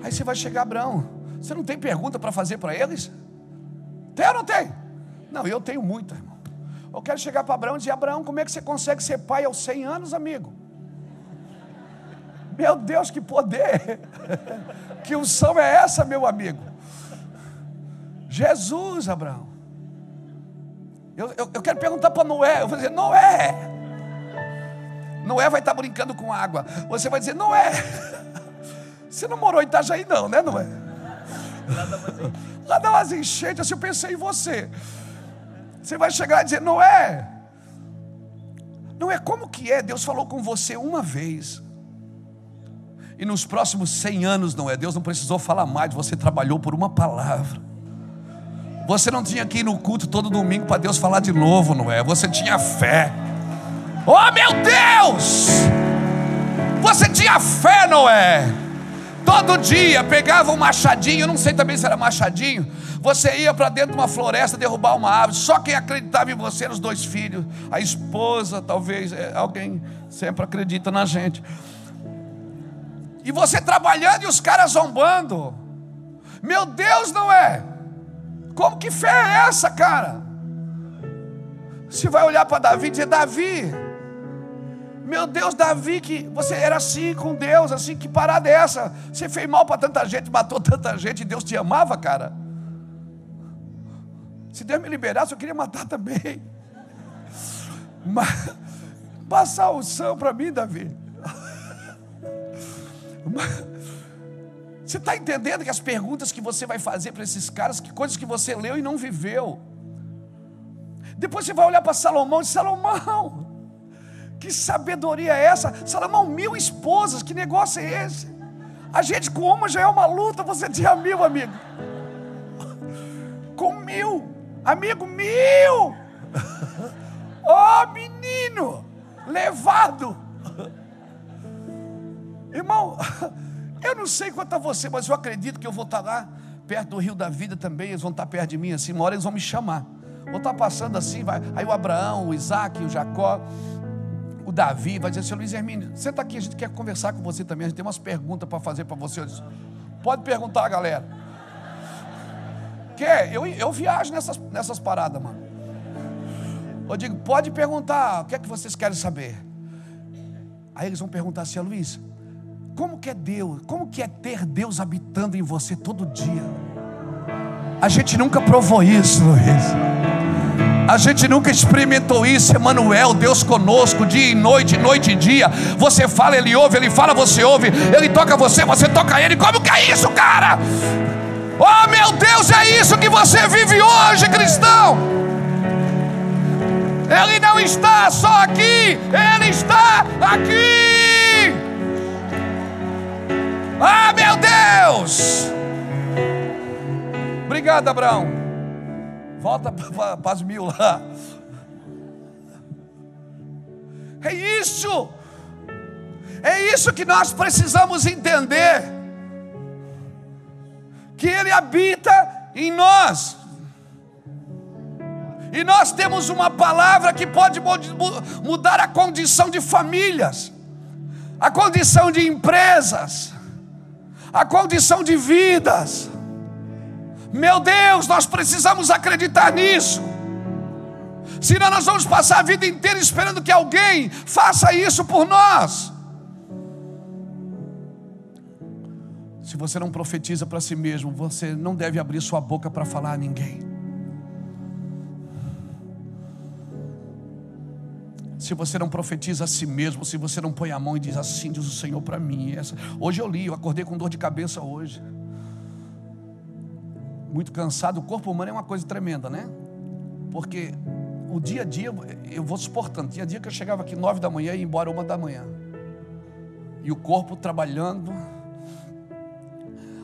Aí você vai chegar, Abraão. Você não tem pergunta para fazer para eles? Tem ou não tem? Não, eu tenho muita, irmão. Eu quero chegar para Abraão e dizer: Abraão, como é que você consegue ser pai aos 100 anos, amigo? [laughs] Meu Deus, que poder! [laughs] Que unção é essa, meu amigo? Jesus, Abraão. Eu, eu, eu quero perguntar para Noé. Eu vou dizer: Noé. Noé vai estar brincando com água. Você vai dizer: Noé. [laughs] Você não morou em Itajaí, não, né, Noé? Lá dá umas enchentes. Assim, eu pensei em você. Você vai chegar e dizer: Não é. Não é como que é. Deus falou com você uma vez. E nos próximos 100 anos, não é? Deus não precisou falar mais. Você trabalhou por uma palavra. Você não tinha que ir no culto todo domingo para Deus falar de novo, não é? Você tinha fé. Oh meu Deus! Você tinha fé, não é? Todo dia pegava um machadinho, não sei também se era machadinho, você ia para dentro de uma floresta derrubar uma árvore. Só quem acreditava em você eram os dois filhos, a esposa, talvez é, alguém sempre acredita na gente. E você trabalhando e os caras zombando. Meu Deus, não é? Como que fé é essa, cara? Você vai olhar para Davi e dizer: Davi, meu Deus, Davi, que você era assim com Deus, assim, que parada é essa? Você fez mal para tanta gente, matou [laughs] tanta gente, Deus te amava, cara. Se Deus me liberasse, eu queria matar também. Mas, passar o são para mim, Davi. Mas, você está entendendo que as perguntas que você vai fazer para esses caras, que coisas que você leu e não viveu. Depois você vai olhar para Salomão e Salomão, que sabedoria é essa? Salomão, mil esposas, que negócio é esse? A gente com uma já é uma luta, você tinha mil, amigo. Com mil, amigo, mil. Oh, menino, levado. Irmão, eu não sei quanto a você, mas eu acredito que eu vou estar lá, perto do rio da vida também. Eles vão estar perto de mim assim. Uma hora eles vão me chamar. Vou estar passando assim, vai. Aí o Abraão, o Isaac, o Jacó, o Davi, vai dizer: Seu Luiz Hermínio, senta aqui, a gente quer conversar com você também. A gente tem umas perguntas para fazer para você. Disse, Pode perguntar, galera. Quer? Eu, eu viajo nessas, nessas paradas, mano. Eu digo: Pode perguntar, o que é que vocês querem saber? Aí eles vão perguntar assim: Luiz, como que é Deus? Como que é ter Deus habitando em você todo dia? A gente nunca provou isso, Luiz. A gente nunca experimentou isso, Emanuel, Deus conosco, dia e noite, noite e dia. Você fala, ele ouve, ele fala, você ouve, ele toca você, você toca ele. Como que é isso, cara? Oh meu Deus, é isso que você vive hoje, cristão. Ele não está só aqui, ele está aqui. Ah, meu Deus! Obrigado, Abraão. Volta para as mil lá. É isso. É isso que nós precisamos entender. Que Ele habita em nós. E nós temos uma palavra que pode mudar a condição de famílias, a condição de empresas, a condição de vidas. Meu Deus, nós precisamos acreditar nisso. Senão nós vamos passar a vida inteira esperando que alguém faça isso por nós. Se você não profetiza para si mesmo, você não deve abrir sua boca para falar a ninguém. se você não profetiza a si mesmo, se você não põe a mão e diz assim, diz o Senhor para mim. Essa. Hoje eu li, eu acordei com dor de cabeça hoje. Muito cansado, o corpo humano é uma coisa tremenda, né? Porque o dia a dia eu vou suportando. Tinha dia que eu chegava aqui nove da manhã e ia embora uma da manhã. E o corpo trabalhando.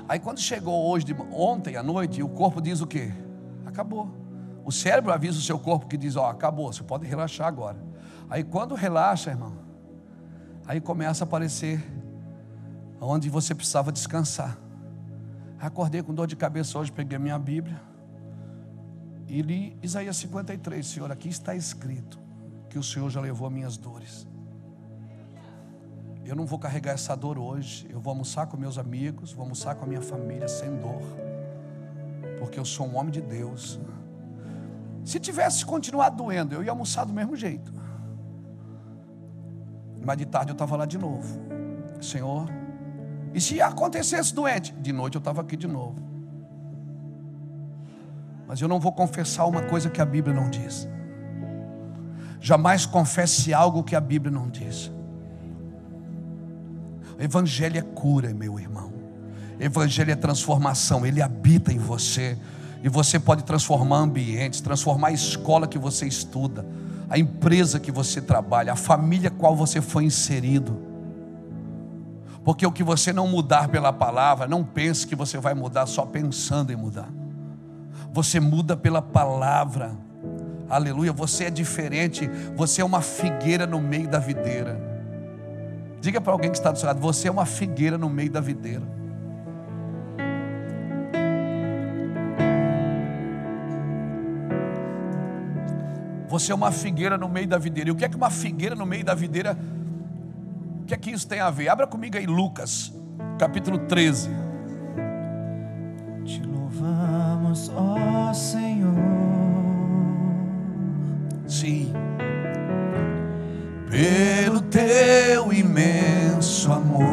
Aí quando chegou hoje, ontem à noite, o corpo diz o quê? Acabou. O cérebro avisa o seu corpo que diz, ó, acabou, você pode relaxar agora. Aí quando relaxa, irmão, aí começa a aparecer onde você precisava descansar. Acordei com dor de cabeça hoje, peguei a minha Bíblia e li Isaías 53. Senhor, aqui está escrito que o Senhor já levou minhas dores. Eu não vou carregar essa dor hoje. Eu vou almoçar com meus amigos, vou almoçar com a minha família sem dor, porque eu sou um homem de Deus. Se tivesse continuado doendo, eu ia almoçar do mesmo jeito. Mas de tarde eu estava lá de novo. Senhor, e se acontecesse doente? De noite eu estava aqui de novo. Mas eu não vou confessar uma coisa que a Bíblia não diz. Jamais confesse algo que a Bíblia não diz. Evangelho é cura, meu irmão. Evangelho é transformação, ele habita em você. E você pode transformar ambientes, transformar a escola que você estuda a empresa que você trabalha, a família qual você foi inserido. Porque o que você não mudar pela palavra, não pense que você vai mudar só pensando em mudar. Você muda pela palavra. Aleluia, você é diferente, você é uma figueira no meio da videira. Diga para alguém que está do seu lado, você é uma figueira no meio da videira. Você é uma figueira no meio da videira. E o que é que uma figueira no meio da videira? O que é que isso tem a ver? Abra comigo aí Lucas, capítulo 13. Te louvamos. Ó Senhor. Sim. Pelo teu imenso amor.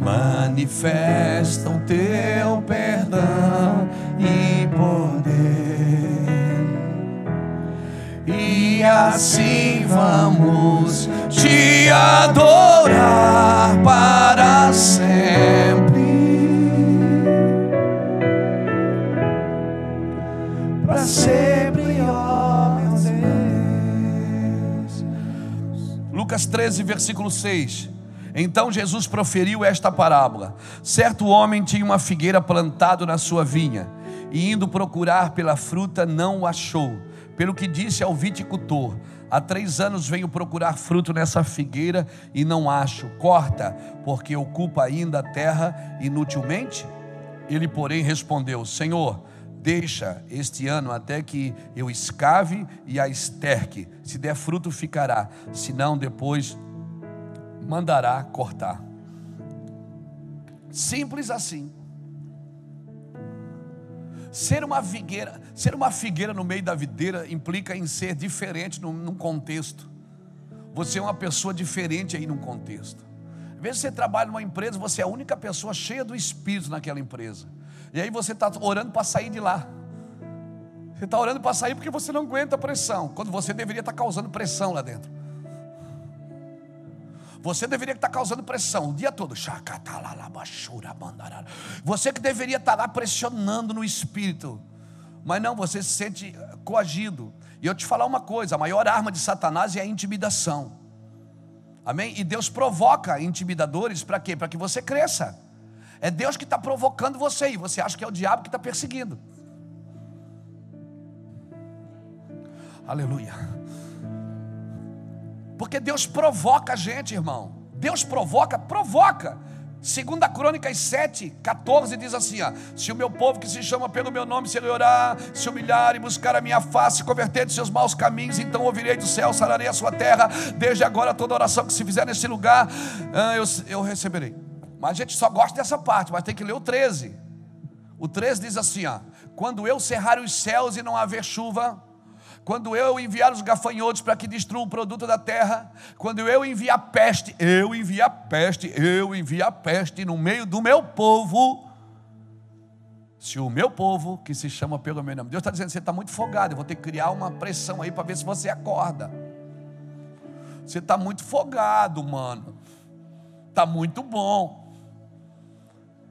Manifestam teu perdão e poder. E assim 13, versículo 6. Então Jesus proferiu esta parábola: Certo homem tinha uma figueira plantada na sua vinha, e indo procurar pela fruta, não o achou. Pelo que disse ao viticultor: Há três anos venho procurar fruto nessa figueira e não acho. Corta, porque ocupa ainda a terra inutilmente? Ele, porém, respondeu: Senhor, deixa este ano até que eu escave e a esterque. Se der fruto, ficará, senão depois mandará cortar. Simples assim. Ser uma figueira, ser uma figueira no meio da videira implica em ser diferente num, num contexto. Você é uma pessoa diferente aí num contexto. Às vezes você trabalha numa empresa, você é a única pessoa cheia do Espírito naquela empresa. E aí você está orando para sair de lá. Você está orando para sair porque você não aguenta pressão, quando você deveria estar causando pressão lá dentro. Você deveria estar causando pressão o dia todo. Você que deveria estar lá pressionando no espírito. Mas não, você se sente coagido. E eu te falar uma coisa: a maior arma de Satanás é a intimidação. Amém? E Deus provoca intimidadores para quê? Para que você cresça. É Deus que está provocando você e você acha que é o diabo que está perseguindo. Aleluia. Porque Deus provoca a gente, irmão. Deus provoca, provoca. Segunda Crônicas 7, 14 diz assim: ó, Se o meu povo que se chama pelo meu nome se orar, se humilhar e buscar a minha face, se converter de seus maus caminhos, então ouvirei do céu, sararei a sua terra, desde agora toda oração que se fizer nesse lugar, ah, eu, eu receberei. Mas a gente só gosta dessa parte, mas tem que ler o 13. O 13 diz assim: ó, quando eu cerrar os céus e não haver chuva, quando eu enviar os gafanhotos para que destruam o produto da terra, quando eu enviar peste, eu enviar peste, eu enviar peste no meio do meu povo, se o meu povo, que se chama pelo meu nome, Deus está dizendo, você está muito folgado, eu vou ter que criar uma pressão aí para ver se você acorda. Você está muito folgado, mano. Está muito bom.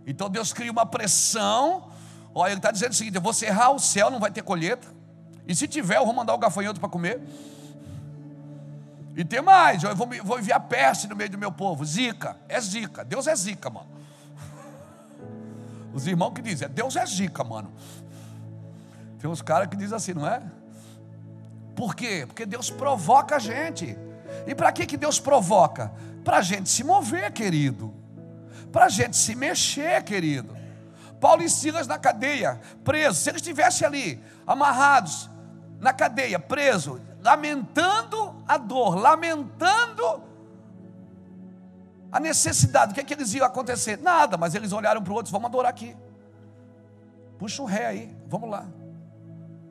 Então Deus cria uma pressão. Olha, Ele está dizendo o seguinte: eu vou cerrar o céu, não vai ter colheita. E se tiver, eu vou mandar o gafanhoto para comer. E tem mais, eu vou, vou enviar peste no meio do meu povo. Zica, é zica. Deus é zica, mano. Os irmãos que dizem, Deus é zica, mano. Tem uns caras que dizem assim, não é? Por quê? Porque Deus provoca a gente. E para que Deus provoca? Para a gente se mover, querido. Para a gente se mexer, querido. Paulo e Silas na cadeia, presos. Se eles estivessem ali, amarrados, na cadeia, preso, lamentando a dor, lamentando a necessidade. O que é que eles iam acontecer? Nada, mas eles olharam para o outro, vamos adorar aqui. Puxa o ré aí, vamos lá.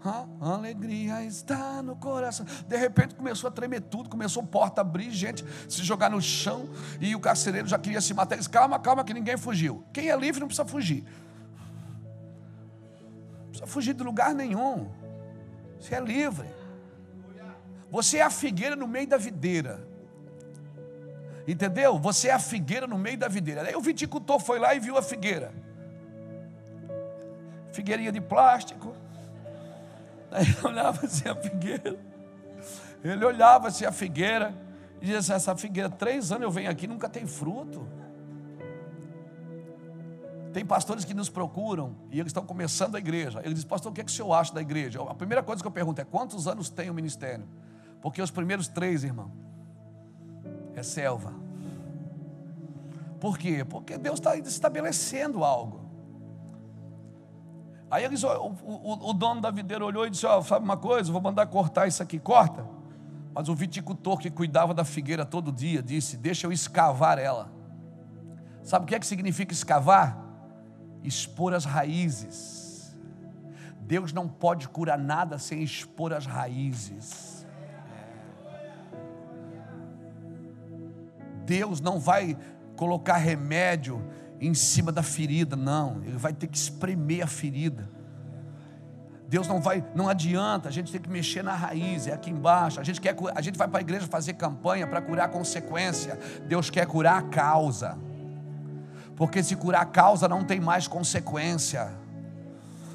A alegria está no coração. De repente começou a tremer tudo, começou a porta abrir, gente se jogar no chão, e o carcereiro já queria se matar. Eles, calma, calma, que ninguém fugiu. Quem é livre não precisa fugir. Não precisa fugir de lugar nenhum. Você é livre. Você é a figueira no meio da videira. Entendeu? Você é a figueira no meio da videira. Aí o viticultor foi lá e viu a figueira. Figueirinha de plástico. Ele [laughs] olhava assim a figueira. Ele olhava assim a figueira e dizia assim: essa figueira, três anos eu venho aqui, nunca tem fruto. Tem pastores que nos procuram e eles estão começando a igreja. Ele diz, pastor, o que, é que o senhor acha da igreja? A primeira coisa que eu pergunto é: quantos anos tem o ministério? Porque os primeiros três, irmão, é selva. Por quê? Porque Deus está estabelecendo algo. Aí eles, o, o, o, dono da videira olhou e disse: oh, sabe uma coisa? Vou mandar cortar isso aqui, corta. Mas o viticultor que cuidava da figueira todo dia disse: Deixa eu escavar ela Sabe o que é que significa escavar? Expor as raízes. Deus não pode curar nada sem expor as raízes. Deus não vai colocar remédio em cima da ferida, não. Ele vai ter que espremer a ferida. Deus não vai, não adianta, a gente tem que mexer na raiz, é aqui embaixo. A gente quer, a gente vai para a igreja fazer campanha para curar a consequência. Deus quer curar a causa. Porque se curar a causa não tem mais consequência.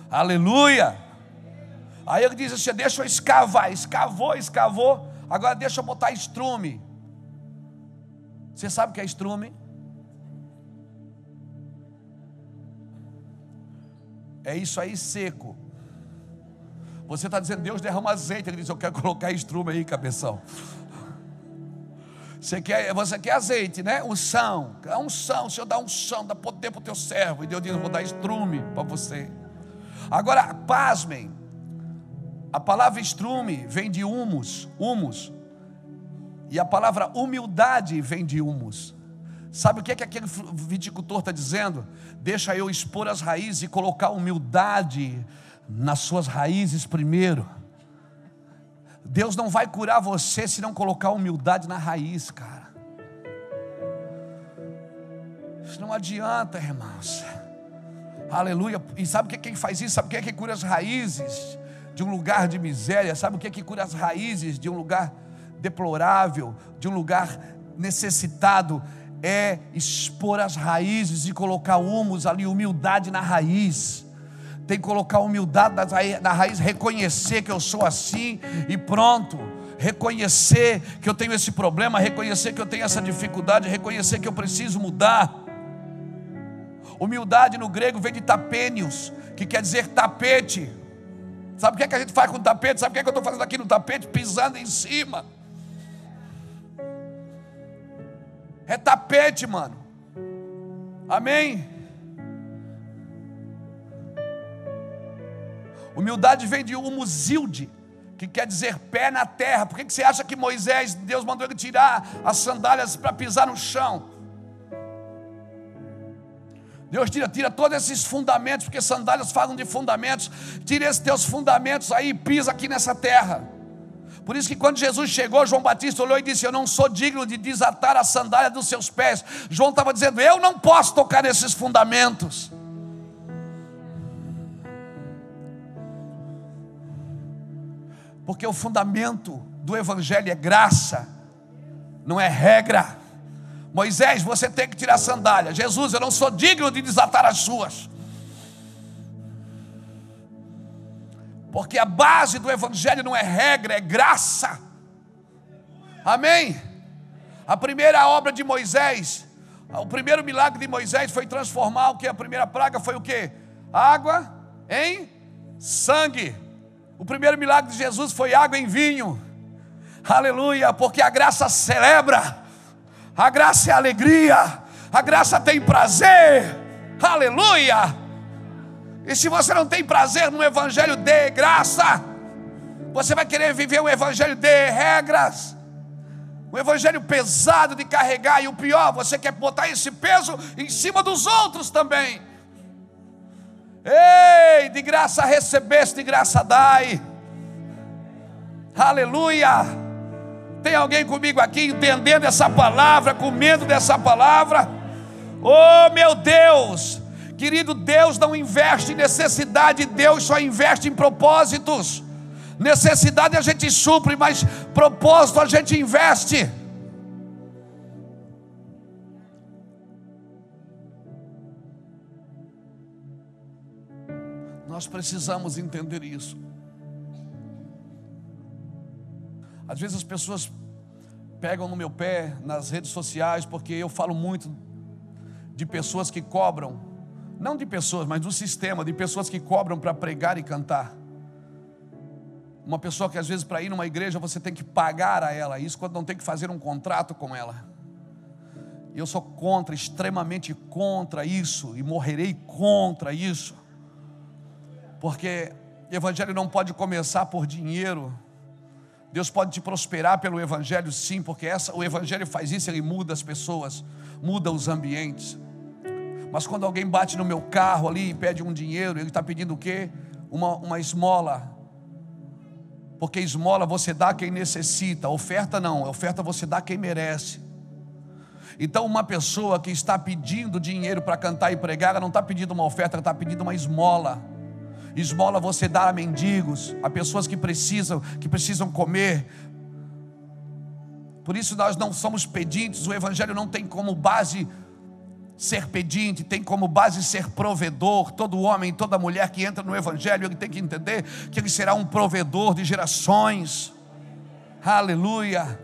Aleluia! Aí ele diz assim: deixa eu escavar, escavou, escavou, agora deixa eu botar estrume. Você sabe o que é estrume? É isso aí seco. Você está dizendo, Deus derrama azeite. Ele diz, eu quero colocar estrume aí, cabeção. Você quer, você quer azeite, né? Unção. A unção, o Senhor dá unção, dá poder para o teu servo. E Deus diz, eu vou dar estrume para você. Agora, pasmem. A palavra estrume vem de humus, humus. E a palavra humildade vem de humus. Sabe o que, é que aquele viticultor está dizendo? Deixa eu expor as raízes e colocar humildade nas suas raízes primeiro. Deus não vai curar você se não colocar humildade na raiz, cara. Isso não adianta, irmãos. Aleluia. E sabe o que é quem faz isso? Sabe o que é que cura as raízes de um lugar de miséria? Sabe o que é que cura as raízes de um lugar deplorável, de um lugar necessitado? É expor as raízes e colocar humus ali, humildade na raiz tem que colocar humildade na raiz, reconhecer que eu sou assim e pronto. Reconhecer que eu tenho esse problema, reconhecer que eu tenho essa dificuldade, reconhecer que eu preciso mudar. Humildade no grego vem de tapênios, que quer dizer tapete. Sabe o que, é que a gente faz com tapete? Sabe o que, é que eu estou fazendo aqui no tapete? Pisando em cima. É tapete, mano. Amém? Humildade vem de humuzilde, que quer dizer pé na terra. Por que, que você acha que Moisés, Deus mandou ele tirar as sandálias para pisar no chão? Deus tira, tira todos esses fundamentos, porque sandálias falam de fundamentos. Tira esses teus fundamentos aí e pisa aqui nessa terra. Por isso que quando Jesus chegou, João Batista olhou e disse: Eu não sou digno de desatar a sandália dos seus pés. João estava dizendo: Eu não posso tocar nesses fundamentos. porque o fundamento do Evangelho é graça, não é regra. Moisés, você tem que tirar a sandália. Jesus, eu não sou digno de desatar as suas. Porque a base do Evangelho não é regra, é graça. Amém? A primeira obra de Moisés, o primeiro milagre de Moisés foi transformar o que? A primeira praga foi o que? Água em sangue. O primeiro milagre de Jesus foi água em vinho. Aleluia, porque a graça celebra, a graça é alegria, a graça tem prazer. Aleluia. E se você não tem prazer no evangelho de graça, você vai querer viver um evangelho de regras. Um evangelho pesado de carregar, e o pior, você quer botar esse peso em cima dos outros também. Ei, de graça recebeste, de graça dai. Aleluia. Tem alguém comigo aqui entendendo essa palavra, com medo dessa palavra? Oh, meu Deus! Querido, Deus não investe em necessidade, Deus só investe em propósitos. Necessidade a gente supre, mas propósito a gente investe. Nós precisamos entender isso. Às vezes as pessoas pegam no meu pé nas redes sociais, porque eu falo muito de pessoas que cobram, não de pessoas, mas do sistema, de pessoas que cobram para pregar e cantar. Uma pessoa que às vezes para ir numa igreja você tem que pagar a ela isso quando não tem que fazer um contrato com ela. Eu sou contra, extremamente contra isso e morrerei contra isso. Porque evangelho não pode começar por dinheiro. Deus pode te prosperar pelo evangelho, sim, porque essa, o evangelho faz isso, ele muda as pessoas, muda os ambientes. Mas quando alguém bate no meu carro ali e pede um dinheiro, ele está pedindo o quê? Uma, uma esmola. Porque esmola você dá a quem necessita, oferta não, oferta você dá a quem merece. Então, uma pessoa que está pedindo dinheiro para cantar e pregar, ela não está pedindo uma oferta, ela está pedindo uma esmola. Esmola você dá a mendigos, a pessoas que precisam, que precisam comer. Por isso nós não somos pedintes, o evangelho não tem como base ser pedinte, tem como base ser provedor. Todo homem, toda mulher que entra no Evangelho, ele tem que entender que ele será um provedor de gerações. Aleluia.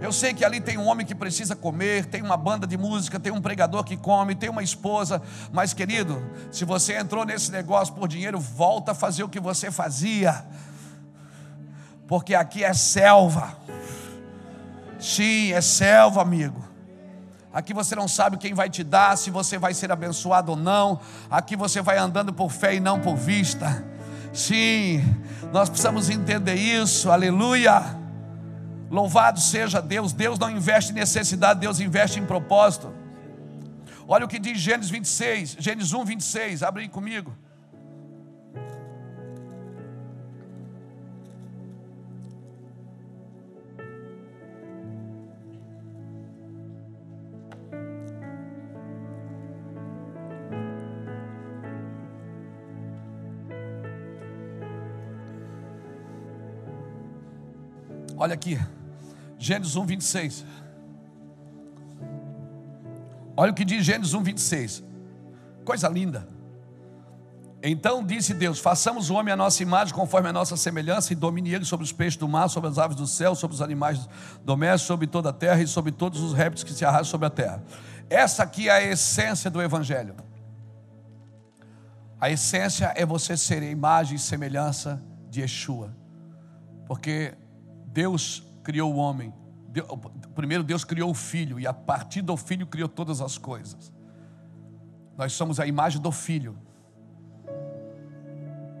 Eu sei que ali tem um homem que precisa comer, tem uma banda de música, tem um pregador que come, tem uma esposa, mas querido, se você entrou nesse negócio por dinheiro, volta a fazer o que você fazia, porque aqui é selva. Sim, é selva, amigo. Aqui você não sabe quem vai te dar, se você vai ser abençoado ou não. Aqui você vai andando por fé e não por vista. Sim, nós precisamos entender isso. Aleluia. Louvado seja Deus. Deus não investe em necessidade, Deus investe em propósito. Olha o que diz Gênesis 26, Gênesis 1, 26. Abre comigo. Olha aqui. Gênesis 1, 26. Olha o que diz Gênesis 1, 26. Coisa linda. Então disse Deus: façamos o homem a nossa imagem, conforme a nossa semelhança, e domine ele sobre os peixes do mar, sobre as aves do céu, sobre os animais domésticos, sobre toda a terra e sobre todos os répteis que se arrastam sobre a terra. Essa aqui é a essência do Evangelho. A essência é você ser a imagem e semelhança de Yeshua. Porque Deus criou o homem, Deus, primeiro Deus criou o filho, e a partir do filho criou todas as coisas. Nós somos a imagem do filho.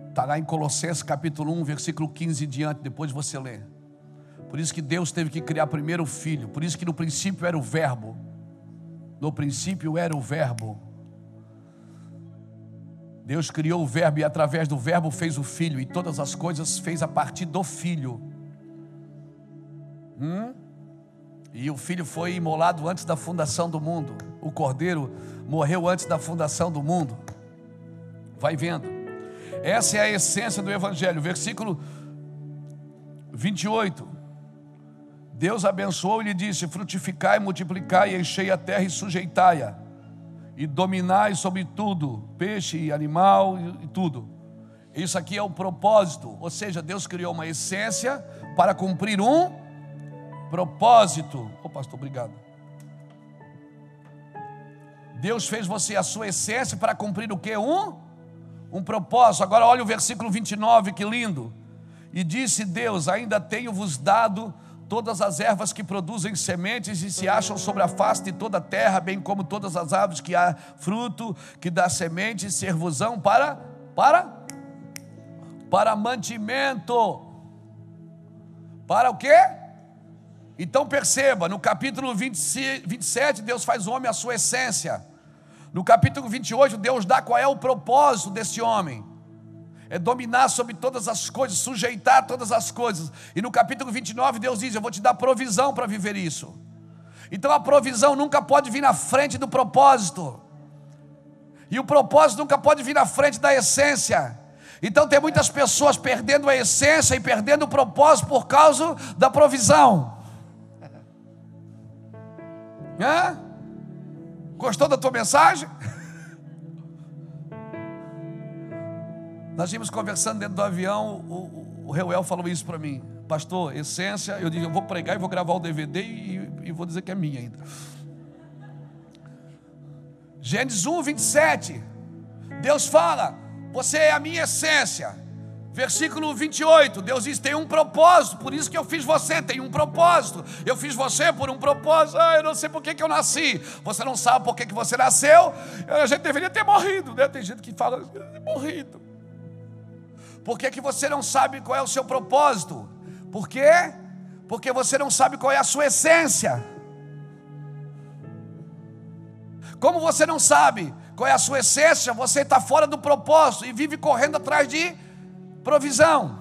Está lá em Colossenses capítulo 1, versículo 15 e diante, depois você lê. Por isso que Deus teve que criar primeiro o filho. Por isso que no princípio era o verbo. No princípio era o verbo. Deus criou o verbo e através do verbo fez o filho. E todas as coisas fez a partir do filho. Hum? E o filho foi imolado antes da fundação do mundo. O cordeiro morreu antes da fundação do mundo. Vai vendo. Essa é a essência do Evangelho. Versículo 28. Deus abençoou e lhe disse: Frutificai, multiplicai, enchei a terra e sujeitai-a, e dominai sobre tudo, peixe animal e tudo. Isso aqui é o propósito, ou seja, Deus criou uma essência para cumprir um propósito. Ô oh, pastor, obrigado. Deus fez você a sua essência para cumprir o que? Um? Um propósito. Agora olha o versículo 29, que lindo. E disse Deus: Ainda tenho-vos dado todas as ervas que produzem sementes e se acham sobre a face de toda a terra, bem como todas as árvores que há fruto, que dá semente, servosão para para para mantimento. Para o quê? Então perceba, no capítulo 27, Deus faz o homem a sua essência. No capítulo 28, Deus dá qual é o propósito desse homem. É dominar sobre todas as coisas, sujeitar todas as coisas. E no capítulo 29, Deus diz: Eu vou te dar provisão para viver isso. Então a provisão nunca pode vir na frente do propósito. E o propósito nunca pode vir na frente da essência. Então tem muitas pessoas perdendo a essência e perdendo o propósito por causa da provisão. Hã? Gostou da tua mensagem? [laughs] Nós vimos conversando dentro do avião, o, o Reuel falou isso para mim. Pastor, essência, eu digo, eu vou pregar e vou gravar o DVD e, e vou dizer que é minha ainda. Gênesis 1, 27. Deus fala: Você é a minha essência. Versículo 28, Deus diz: tem um propósito, por isso que eu fiz você, tem um propósito. Eu fiz você por um propósito. Ah, eu não sei por que, que eu nasci. Você não sabe por que, que você nasceu. A gente deveria ter morrido, né? Tem gente que fala, morrido. Por que, que você não sabe qual é o seu propósito? Por quê? Porque você não sabe qual é a sua essência. Como você não sabe qual é a sua essência, você está fora do propósito e vive correndo atrás de provisão.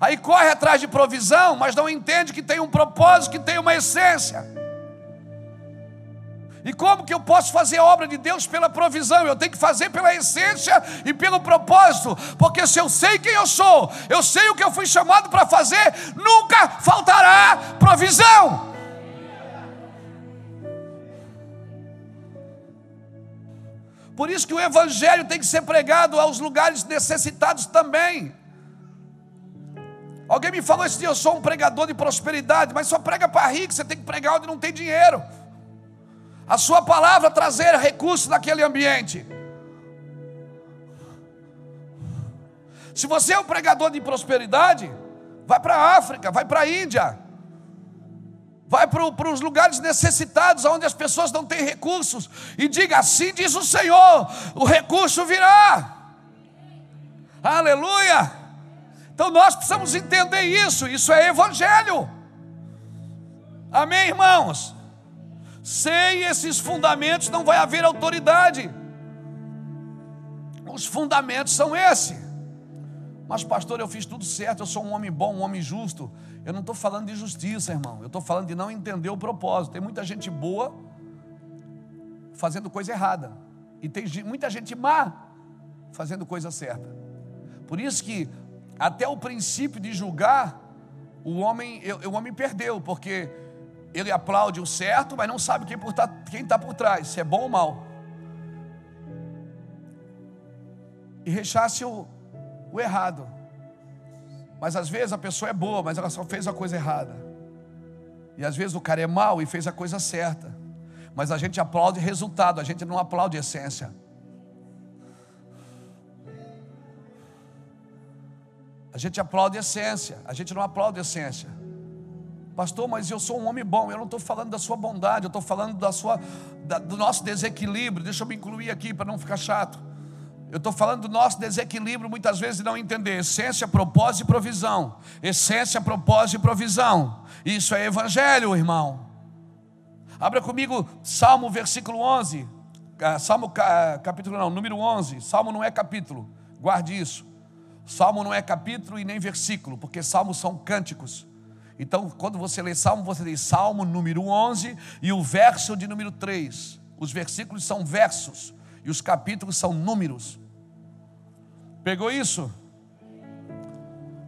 Aí corre atrás de provisão, mas não entende que tem um propósito, que tem uma essência. E como que eu posso fazer a obra de Deus pela provisão? Eu tenho que fazer pela essência e pelo propósito, porque se eu sei quem eu sou, eu sei o que eu fui chamado para fazer, nunca faltará provisão. Por isso que o Evangelho tem que ser pregado aos lugares necessitados também. Alguém me falou esse dia, eu sou um pregador de prosperidade, mas só prega para rico, você tem que pregar onde não tem dinheiro a sua palavra trazer recursos naquele ambiente. Se você é um pregador de prosperidade, vai para a África, vai para a Índia, vai para, os lugares necessitados, onde as pessoas não têm recursos, e diga: assim diz o Senhor, o recurso virá. Aleluia! Então nós precisamos entender isso, isso é evangelho. Amém, irmãos? Sem esses fundamentos não vai haver autoridade. Os fundamentos são esses. Mas, pastor, eu fiz tudo certo, eu sou um homem bom, um homem justo. Eu não estou falando de justiça, irmão. Eu estou falando de não entender o propósito. Tem muita gente boa fazendo coisa errada. E tem muita gente má fazendo coisa certa. Por isso que, até o princípio de julgar, o homem, o homem perdeu, porque ele aplaude o certo, mas não sabe quem está quem tá por trás, se é bom ou mal. E rechace o, errado. Mas às vezes a pessoa é boa, mas ela só fez a coisa errada. E às vezes o cara é mau e fez a coisa certa. Mas a gente aplaude resultado, a gente não aplaude essência. A gente aplaude essência, a gente não aplaude essência. Pastor, mas eu sou um homem bom. Eu não estou falando da sua bondade, eu estou falando da sua, da, do nosso desequilíbrio. Deixa eu me incluir aqui para não ficar chato. Eu estou falando do nosso desequilíbrio, muitas vezes, de não entender essência, propósito e provisão. Essência, propósito e provisão. Isso é evangelho, irmão. Abra comigo Salmo, versículo 11. Ah, Salmo, capítulo não, número 11. Salmo não é capítulo, guarde isso. Salmo não é capítulo e nem versículo, porque salmos são cânticos. Então, quando você lê Salmo, você lê Salmo número 11 e o verso de número 3. Os versículos são versos e os capítulos são números. Pegou isso?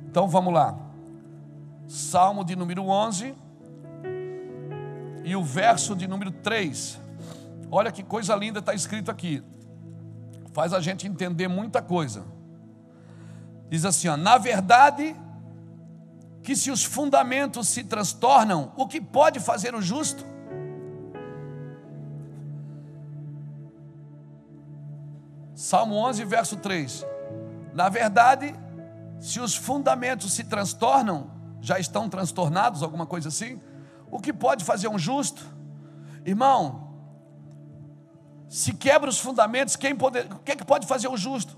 Então vamos lá. Salmo de número 11 e o verso de número 3. Olha que coisa linda está escrito aqui. Faz a gente entender muita coisa. Diz assim: ó, na verdade, que se os fundamentos se transtornam, o que pode fazer o justo? Salmo 11, verso 3. Na verdade, se os fundamentos se transtornam, já estão transtornados, alguma coisa assim, o que pode fazer um justo? Irmão, se quebra os fundamentos, quem pode, o que, é que pode fazer o justo?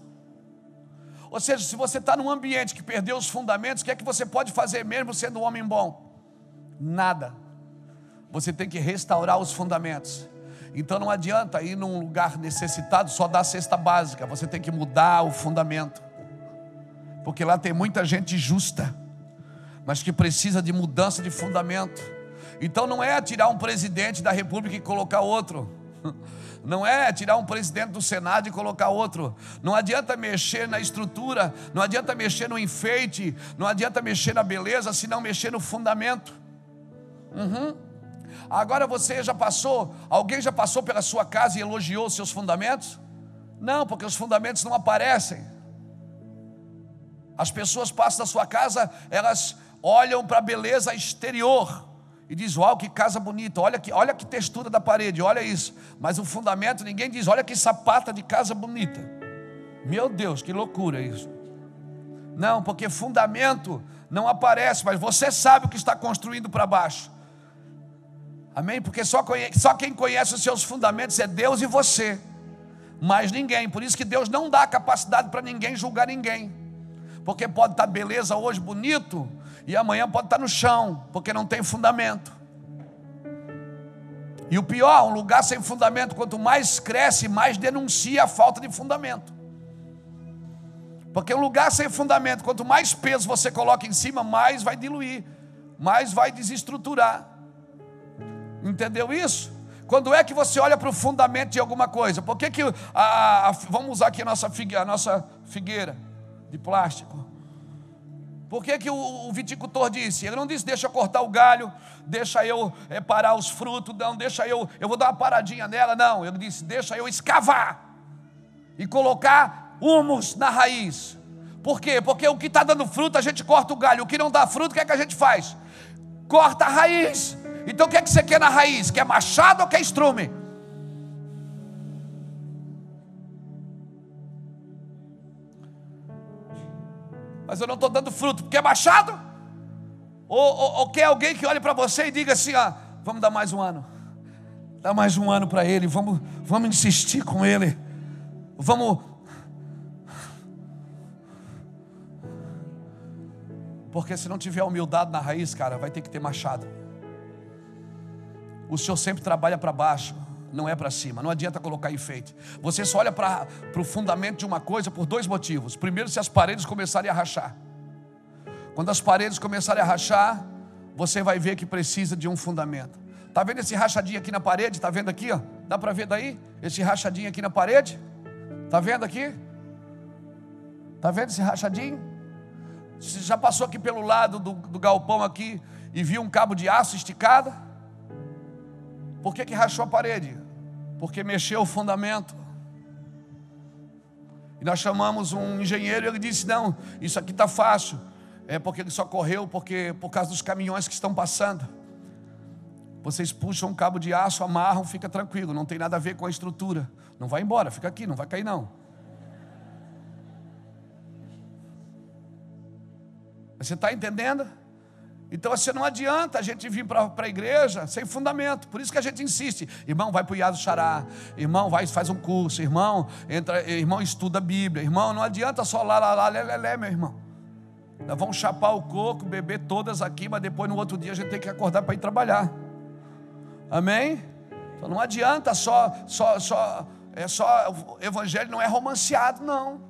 Ou seja, se você está num ambiente que perdeu os fundamentos, o que é que você pode fazer mesmo sendo um homem bom? Nada. Você tem que restaurar os fundamentos. Então não adianta ir num lugar necessitado só dar a cesta básica, você tem que mudar o fundamento. Porque lá tem muita gente justa, mas que precisa de mudança de fundamento. Então não é tirar um presidente da república e colocar outro. [laughs] Não é tirar um presidente do Senado e colocar outro. Não adianta mexer na estrutura, não adianta mexer no enfeite, não adianta mexer na beleza, se não mexer no fundamento. Uhum. Agora você já passou, alguém já passou pela sua casa e elogiou seus fundamentos? Não, porque os fundamentos não aparecem. As pessoas passam da sua casa, elas olham para a beleza exterior, e diz: Uau, que casa bonita, olha que, olha que textura da parede, olha isso. Mas o fundamento, ninguém diz: Olha que sapata de casa bonita. Meu Deus, que loucura isso. Não, porque fundamento não aparece, mas você sabe o que está construindo para baixo. Amém? Porque só, conhece, só quem conhece os seus fundamentos é Deus e você, mais ninguém. Por isso que Deus não dá capacidade para ninguém julgar ninguém. Porque pode estar beleza hoje bonito, e amanhã pode estar no chão, porque não tem fundamento. E o pior, um lugar sem fundamento, quanto mais cresce, mais denuncia a falta de fundamento. Porque um lugar sem fundamento, quanto mais peso você coloca em cima, mais vai diluir, mais vai desestruturar. Entendeu isso? Quando é que você olha para o fundamento de alguma coisa? Por que, que a, a, vamos usar aqui a nossa, figueira, a nossa figueira de plástico? Por que, que o, viticultor disse? Ele não disse, deixa eu cortar o galho, deixa eu é, parar os frutos, não, deixa eu, eu vou dar uma paradinha nela, não. Ele disse, deixa eu escavar e colocar humus na raiz. Por quê? Porque o que está dando fruto, a gente corta o galho, o que não dá fruto, o que é que a gente faz? Corta a raiz. Então o que, é que você quer na raiz? Quer machado ou quer estrume? Mas eu não estou dando fruto, quer machado? Ou, ou, ou quer alguém que olhe para você e diga assim: ah, vamos dar mais um ano, dá mais um ano para ele, vamos, vamos insistir com ele, vamos. Porque se não tiver humildade na raiz, cara, vai ter que ter machado. O Senhor sempre trabalha para baixo, não é para cima. Não adianta colocar enfeite. Você só olha para o fundamento de uma coisa por dois motivos. Primeiro, se as paredes começarem a rachar. Quando as paredes começarem a rachar, você vai ver que precisa de um fundamento. Tá vendo esse rachadinho aqui na parede? Tá vendo aqui, ó? Dá para ver daí? Esse rachadinho aqui na parede? Tá vendo aqui? Tá vendo esse rachadinho? Você já passou aqui pelo lado do, do galpão aqui e viu um cabo de aço esticado? Por que, que rachou a parede? Porque mexeu o fundamento. E nós chamamos um engenheiro e ele disse: Não, isso aqui está fácil. É porque ele só correu porque, por causa dos caminhões que estão passando. Vocês puxam um cabo de aço, amarram, fica tranquilo, não tem nada a ver com a estrutura. Não vai embora, fica aqui, não vai cair não. Você está entendendo? Então assim, não adianta a gente vir para a igreja sem fundamento. Por isso que a gente insiste. Irmão, vai para o Iado Xará. Irmão, vai faz um curso. Irmão, entra, irmão, estuda a Bíblia. Irmão, não adianta só lá, lá, lá, lé, lé, lé, meu irmão. Nós vamos chapar o coco, beber todas aqui, mas depois no outro dia a gente tem que acordar para ir trabalhar. Amém? Então não adianta só, só, só, é só, o evangelho não é romanceado, não.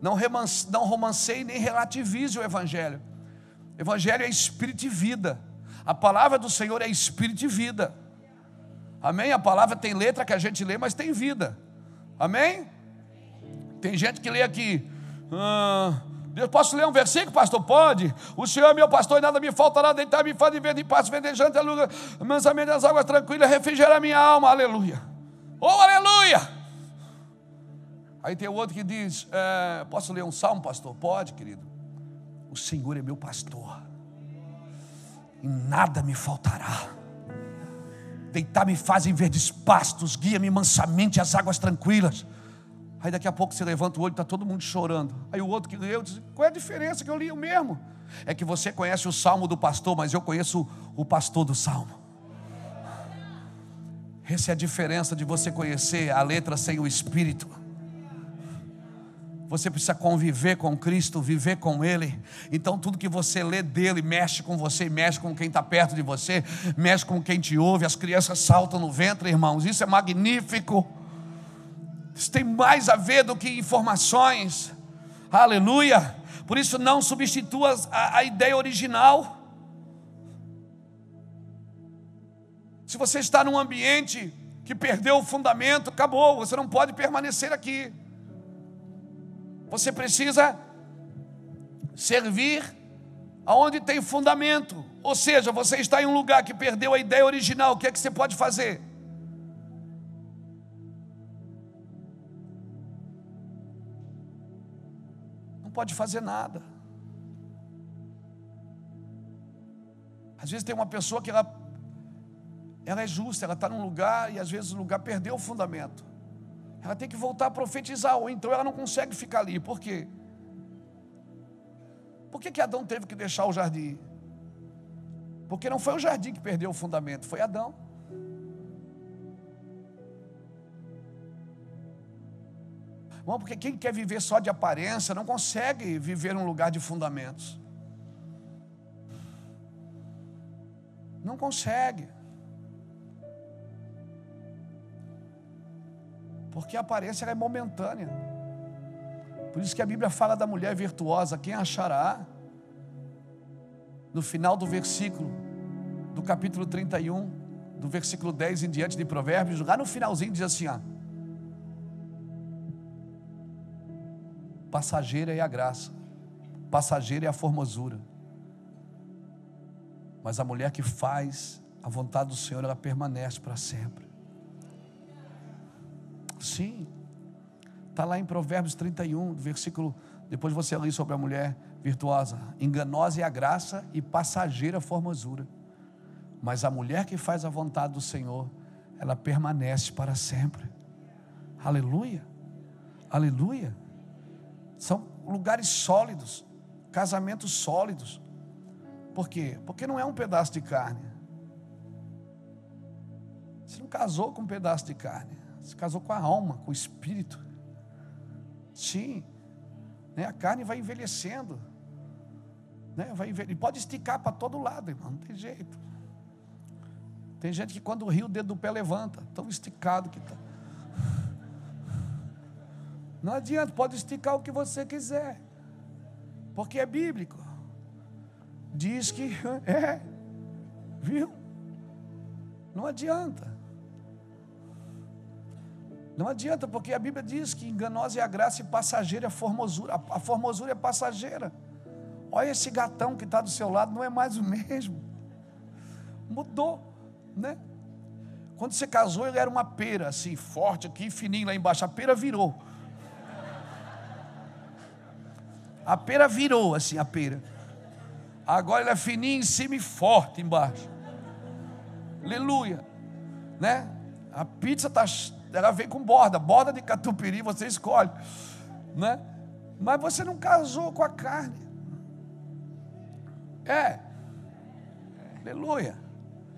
Não, romance, não romanceie nem relativize o evangelho. Evangelho é espírito e vida. A palavra do Senhor é espírito e vida. Amém? A palavra tem letra que a gente lê, mas tem vida. Amém? Tem gente que lê aqui. Ah, posso ler um versículo, pastor? Pode. O Senhor é meu pastor e nada me faltará. Deitar-me faz de verde em paz, vendejante, aleluia. Mansamente das águas tranquilas, refrigera minha alma, aleluia. Oh, aleluia! Aí tem outro que diz: é, Posso ler um salmo, pastor? Pode, querido. O Senhor é meu pastor, e nada me faltará. Deitar-me faz em verdes pastos, guia-me mansamente às águas tranquilas. Aí daqui a pouco você levanta o olho, está todo mundo chorando. Aí o outro que leu diz: Qual é a diferença que eu li o mesmo? É que você conhece o salmo do pastor, mas eu conheço o pastor do salmo. Essa é a diferença de você conhecer a letra sem o espírito. Você precisa conviver com Cristo, viver com Ele. Então, tudo que você lê dele mexe com você, mexe com quem está perto de você, mexe com quem te ouve. As crianças saltam no ventre, irmãos. Isso é magnífico. Isso tem mais a ver do que informações. Aleluia. Por isso, não substitua a, a ideia original. Se você está num ambiente que perdeu o fundamento, acabou, você não pode permanecer aqui. Você precisa servir aonde tem fundamento. Ou seja, você está em um lugar que perdeu a ideia original, o que é que você pode fazer? Não pode fazer nada. Às vezes tem uma pessoa que ela, ela é justa, ela está num lugar e às vezes o lugar perdeu o fundamento. Ela tem que voltar a profetizar, ou então ela não consegue ficar ali. Por quê? Por que, que Adão teve que deixar o jardim? Porque não foi o jardim que perdeu o fundamento, foi Adão. Bom, porque quem quer viver só de aparência não consegue viver um lugar de fundamentos. Não consegue. Porque a aparência é momentânea. Por isso que a Bíblia fala da mulher virtuosa, quem achará? No final do versículo do capítulo 31, do versículo 10 em diante de Provérbios, lá no finalzinho diz assim: ó, passageira é a graça, passageira é a formosura, mas a mulher que faz a vontade do Senhor, ela permanece para sempre. Sim, está lá em Provérbios 31, versículo. Depois você lê sobre a mulher virtuosa. Enganosa é a graça e passageira a formosura. Mas a mulher que faz a vontade do Senhor, ela permanece para sempre. Aleluia. Aleluia. São lugares sólidos, casamentos sólidos. Por quê? Porque não é um pedaço de carne. Você não casou com um pedaço de carne. Você casou com a alma, com o espírito. Sim. Né? A carne vai envelhecendo. Né? Vai envelhe... Pode esticar para todo lado, irmão. Não tem jeito. Tem gente que quando ri o dedo do pé levanta. Tão esticado que está. Não adianta, pode esticar o que você quiser. Porque é bíblico. Diz que [laughs] é. Viu? Não adianta. Não adianta, porque a Bíblia diz que enganosa é a graça e passageira é a formosura. A formosura é passageira. Olha esse gatão que está do seu lado, não é mais o mesmo. Mudou, né? Quando você casou, ele era uma pera, assim, forte aqui, fininho lá embaixo. A pera virou. A pera virou, assim, a pera. Agora ele é fininho em cima e forte embaixo. Aleluia. Né? A pizza está ela vem com borda, borda de catupiry, você escolhe, né? Mas você não casou com a carne. É. Aleluia.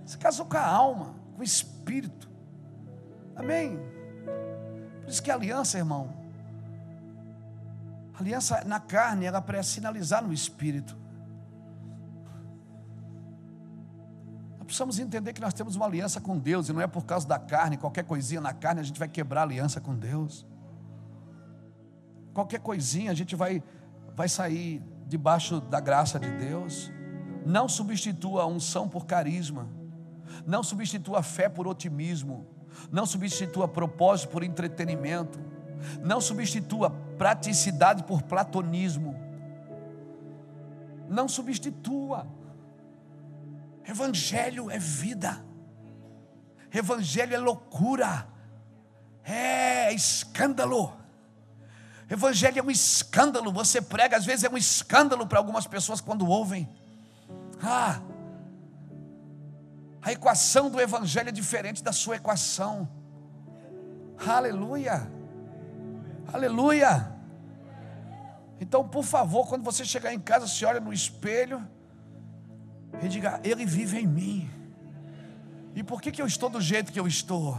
Você casou com a alma, com o espírito. Amém. Por isso que a aliança, irmão, a aliança na carne, ela para sinalizar no espírito. Nós precisamos entender que nós temos uma aliança com Deus, e não é por causa da carne, qualquer coisinha na carne a gente vai quebrar a aliança com Deus. Qualquer coisinha a gente vai, vai sair debaixo da graça de Deus. Não substitua a unção por carisma. Não substitua a fé por otimismo. Não substitua propósito por entretenimento. Não substitua praticidade por platonismo. Não substitua. Evangelho é vida, Evangelho é loucura, é escândalo. Evangelho é um escândalo. Você prega, às vezes é um escândalo para algumas pessoas quando ouvem. Ah, a equação do Evangelho é diferente da sua equação. Aleluia, aleluia. Então, por favor, quando você chegar em casa, se olha no espelho e diga: Ele vive em mim. E por que, que eu estou do jeito que eu estou?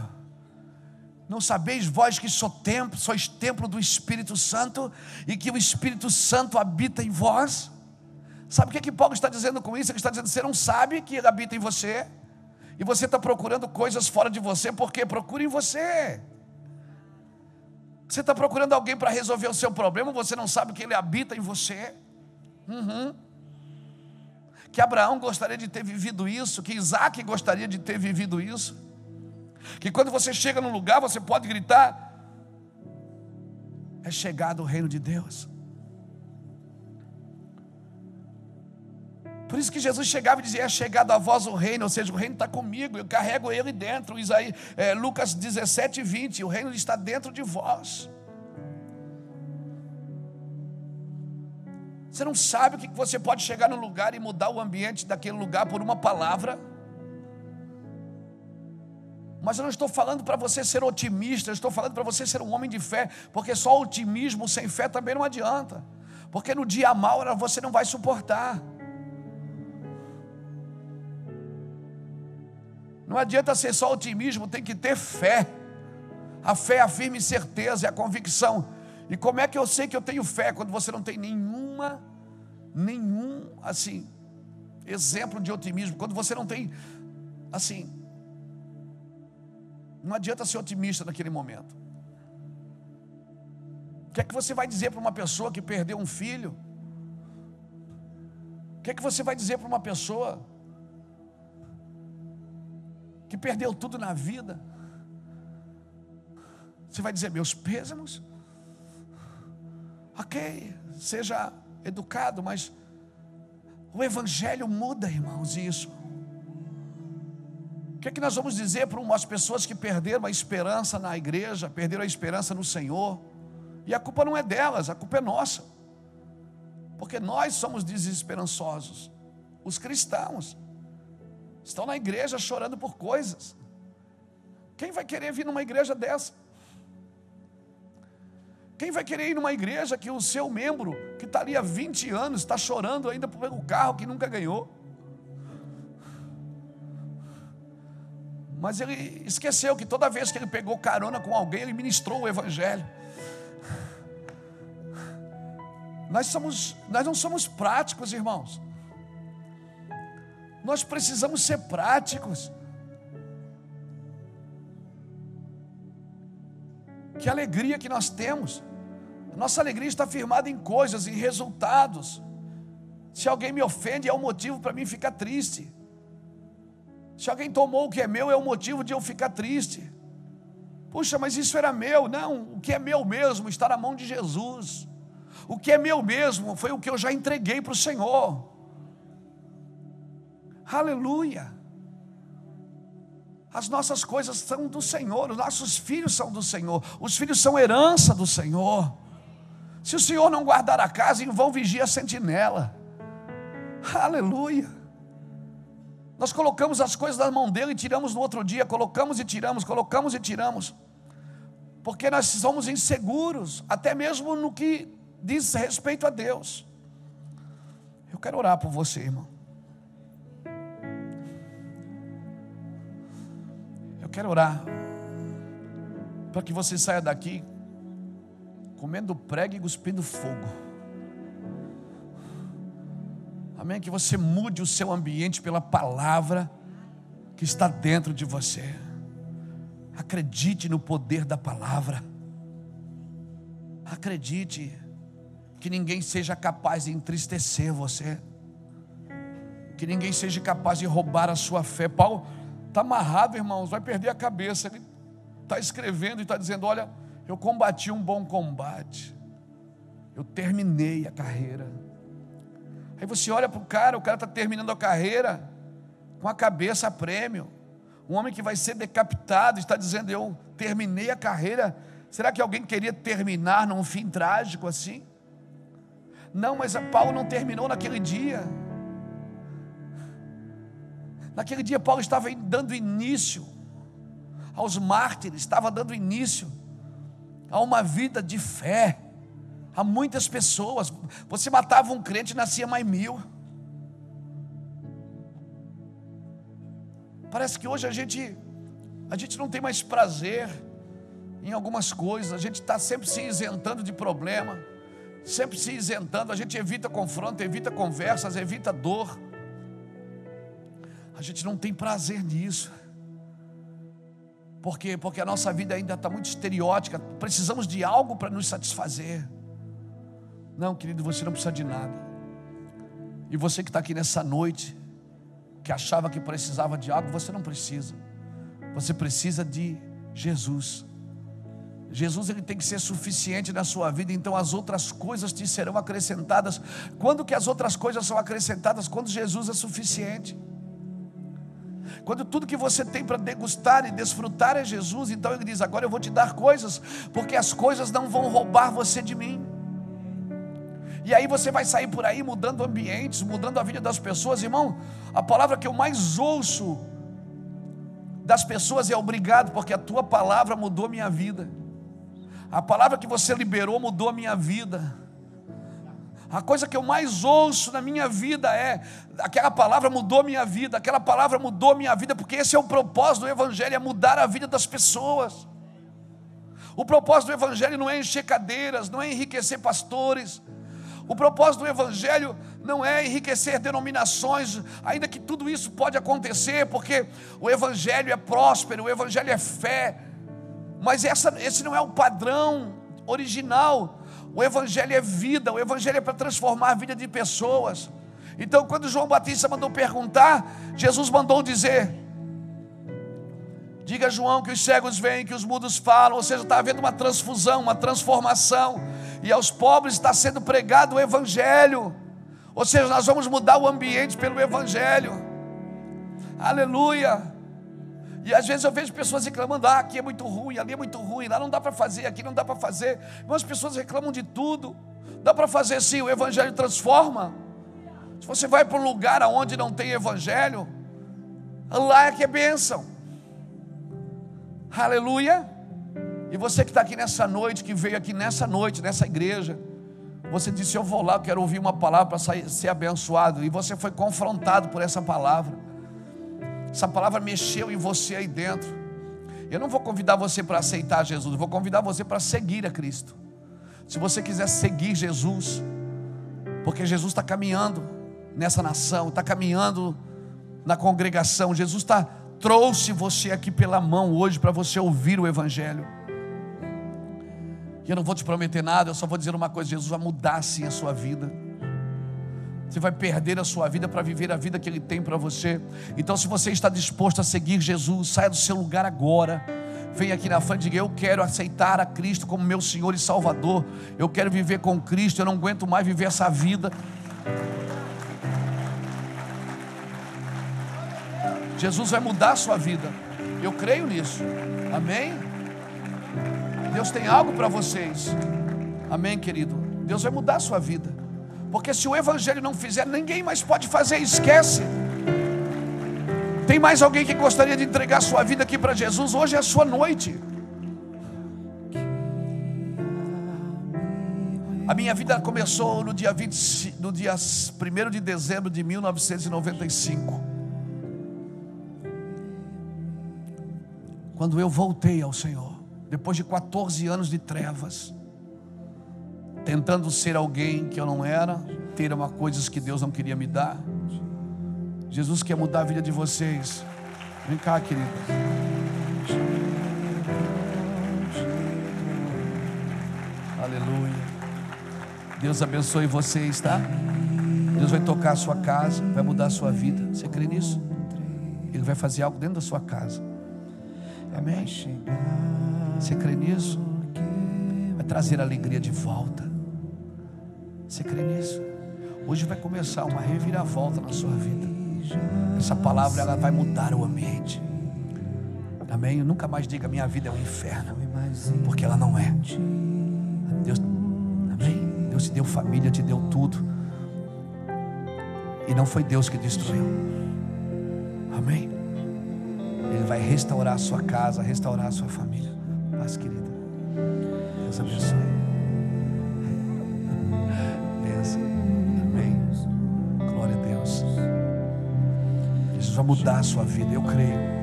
Não sabeis vós que sou templo, sois templo do Espírito Santo e que o Espírito Santo habita em vós? Sabe o que, que Paulo está dizendo com isso? Ele está dizendo: você não sabe que ele habita em você, e você está procurando coisas fora de você, porque procura em você. Você está procurando alguém para resolver o seu problema, você não sabe que ele habita em você. Uhum que Abraão gostaria de ter vivido isso, que Isaac gostaria de ter vivido isso. Que quando você chega num lugar, você pode gritar: é chegado o reino de Deus. Por isso que Jesus chegava e dizia: É chegado a vós o reino, ou seja, o reino está comigo, eu carrego ele dentro. Isaías, é, Lucas 17, 20: O reino está dentro de vós. Você não sabe o que você pode chegar no lugar e mudar o ambiente daquele lugar por uma palavra. Mas eu não estou falando para você ser otimista, eu estou falando para você ser um homem de fé, porque só otimismo sem fé também não adianta. Porque no dia mal você não vai suportar. Não adianta ser só otimismo, tem que ter fé. A fé a firme certeza, a convicção e como é que eu sei que eu tenho fé quando você não tem nenhuma, nenhum, assim, exemplo de otimismo? Quando você não tem, assim, não adianta ser otimista naquele momento. que é que você vai dizer para uma pessoa que perdeu um filho? O que é que você vai dizer para uma pessoa que perdeu tudo na vida? Você vai dizer, meus pêsames? Ok, seja educado, mas o Evangelho muda, irmãos, isso. O que é que nós vamos dizer para umas pessoas que perderam a esperança na igreja, perderam a esperança no Senhor? E a culpa não é delas, a culpa é nossa. Porque nós somos desesperançosos. Os cristãos estão na igreja chorando por coisas. Quem vai querer vir numa igreja dessa? Quem vai querer ir numa igreja que o seu membro, que está ali há 20 anos, está chorando ainda por um carro que nunca ganhou? Mas ele esqueceu que toda vez que ele pegou carona com alguém, ele ministrou o Evangelho. Nós, somos, nós não somos práticos, irmãos. Nós precisamos ser práticos. Que alegria que nós temos. Nossa alegria está firmada em coisas, em resultados. Se alguém me ofende, é um motivo para mim ficar triste. Se alguém tomou o que é meu, é um motivo de eu ficar triste. Puxa, mas isso era meu. Não, o que é meu mesmo está na mão de Jesus. O que é meu mesmo foi o que eu já entreguei para o Senhor. Aleluia. As nossas coisas são do Senhor, os nossos filhos são do Senhor, os filhos são herança do Senhor. Se o Senhor não guardar a casa, em vão vigia a sentinela. Aleluia. Nós colocamos as coisas na mão dele e tiramos no outro dia, colocamos e tiramos, colocamos e tiramos. Porque nós somos inseguros, até mesmo no que diz respeito a Deus. Eu quero orar por você, irmão. Eu quero orar para que você saia daqui comendo prego e cuspindo fogo. Amém? Que você mude o seu ambiente pela palavra que está dentro de você. Acredite no poder da palavra. Acredite que ninguém seja capaz de entristecer você, que ninguém seja capaz de roubar a sua fé. Paulo está amarrado, irmãos, vai perder a cabeça. Ele está escrevendo e está dizendo: Olha, eu combati um bom combate, eu terminei a carreira. Aí você olha para o cara, o cara está terminando a carreira com a cabeça a prêmio. Um homem que vai ser decapitado está dizendo: Eu terminei a carreira. Será que alguém queria terminar num fim trágico assim? Não, mas Paulo não terminou naquele dia. Naquele dia, Paulo estava dando início aos mártires, estava dando início a uma vida de fé. A muitas pessoas. Você matava um crente e nascia mais mil. Parece que hoje a gente, a gente não tem mais prazer em algumas coisas, a gente está sempre se isentando de problema sempre se isentando, a gente evita confronto, evita conversas, evita dor. A gente não tem prazer nisso. Por quê? Porque a nossa vida ainda está muito estereótica, precisamos de algo para nos satisfazer. Não, querido, você não precisa de nada. E você que está aqui nessa noite, que achava que precisava de algo, você não precisa. Você precisa de Jesus. Jesus ele tem que ser suficiente na sua vida, então as outras coisas te serão acrescentadas. Quando que as outras coisas são acrescentadas? Quando Jesus é suficiente. Quando tudo que você tem para degustar e desfrutar é Jesus, então ele diz: Agora eu vou te dar coisas, porque as coisas não vão roubar você de mim. E aí você vai sair por aí mudando ambientes, mudando a vida das pessoas, irmão. A palavra que eu mais ouço das pessoas é obrigado, porque a tua palavra mudou minha vida. A palavra que você liberou mudou minha vida. A coisa que eu mais ouço na minha vida é: aquela palavra mudou minha vida, aquela palavra mudou minha vida, porque esse é o propósito do Evangelho: é mudar a vida das pessoas. O propósito do Evangelho não é encher cadeiras, não é enriquecer pastores. O propósito do Evangelho não é enriquecer denominações, ainda que tudo isso pode acontecer, porque o Evangelho é próspero, o Evangelho é fé, mas essa, esse não é o padrão original. O Evangelho é vida, o Evangelho é para transformar a vida de pessoas. Então, quando João Batista mandou perguntar, Jesus mandou dizer: Diga a João que os cegos vêm, que os mudos falam, ou seja, está havendo uma transfusão, uma transformação, e aos pobres está sendo pregado o Evangelho, ou seja, nós vamos mudar o ambiente pelo Evangelho, aleluia. E às vezes eu vejo pessoas reclamando: ah, aqui é muito ruim, ali é muito ruim, lá não dá para fazer, aqui não dá para fazer. Mas as pessoas reclamam de tudo. Dá para fazer sim, o Evangelho transforma. Se você vai para um lugar onde não tem Evangelho, lá é que é bênção. Aleluia. E você que está aqui nessa noite, que veio aqui nessa noite, nessa igreja, você disse: Eu vou lá, eu quero ouvir uma palavra para ser abençoado. E você foi confrontado por essa palavra. Essa palavra mexeu em você aí dentro. Eu não vou convidar você para aceitar Jesus, eu vou convidar você para seguir a Cristo. Se você quiser seguir Jesus, porque Jesus está caminhando nessa nação, está caminhando na congregação, Jesus está trouxe você aqui pela mão hoje para você ouvir o Evangelho. E eu não vou te prometer nada, eu só vou dizer uma coisa: Jesus vai mudar sim a sua vida. Você vai perder a sua vida para viver a vida que Ele tem para você. Então, se você está disposto a seguir Jesus, saia do seu lugar agora. Venha aqui na frente e diga: Eu quero aceitar a Cristo como meu Senhor e Salvador. Eu quero viver com Cristo. Eu não aguento mais viver essa vida. Jesus vai mudar a sua vida. Eu creio nisso. Amém? Deus tem algo para vocês. Amém, querido? Deus vai mudar a sua vida. Porque se o Evangelho não fizer, ninguém mais pode fazer, esquece. Tem mais alguém que gostaria de entregar sua vida aqui para Jesus? Hoje é a sua noite. A minha vida começou no dia, 20, no dia 1 de dezembro de 1995. Quando eu voltei ao Senhor, depois de 14 anos de trevas, tentando ser alguém que eu não era, ter uma coisas que Deus não queria me dar. Jesus quer mudar a vida de vocês. Vem cá, querida. Aleluia. Deus abençoe vocês, tá? Deus vai tocar a sua casa, vai mudar a sua vida. Você crê nisso? Ele vai fazer algo dentro da sua casa. Amém? Você crê nisso? Vai trazer alegria de volta. Você crê nisso? Hoje vai começar uma reviravolta na sua vida. Essa palavra ela vai mudar o ambiente. Amém? Eu nunca mais diga minha vida é um inferno, porque ela não é. Deus, amém? Deus te deu família, te deu tudo. E não foi Deus que destruiu. Amém? Ele vai restaurar a sua casa, restaurar a sua família. Paz, querida. Deus abençoe. Benção. Amém. Glória a Deus. Jesus vai mudar a sua vida, eu creio.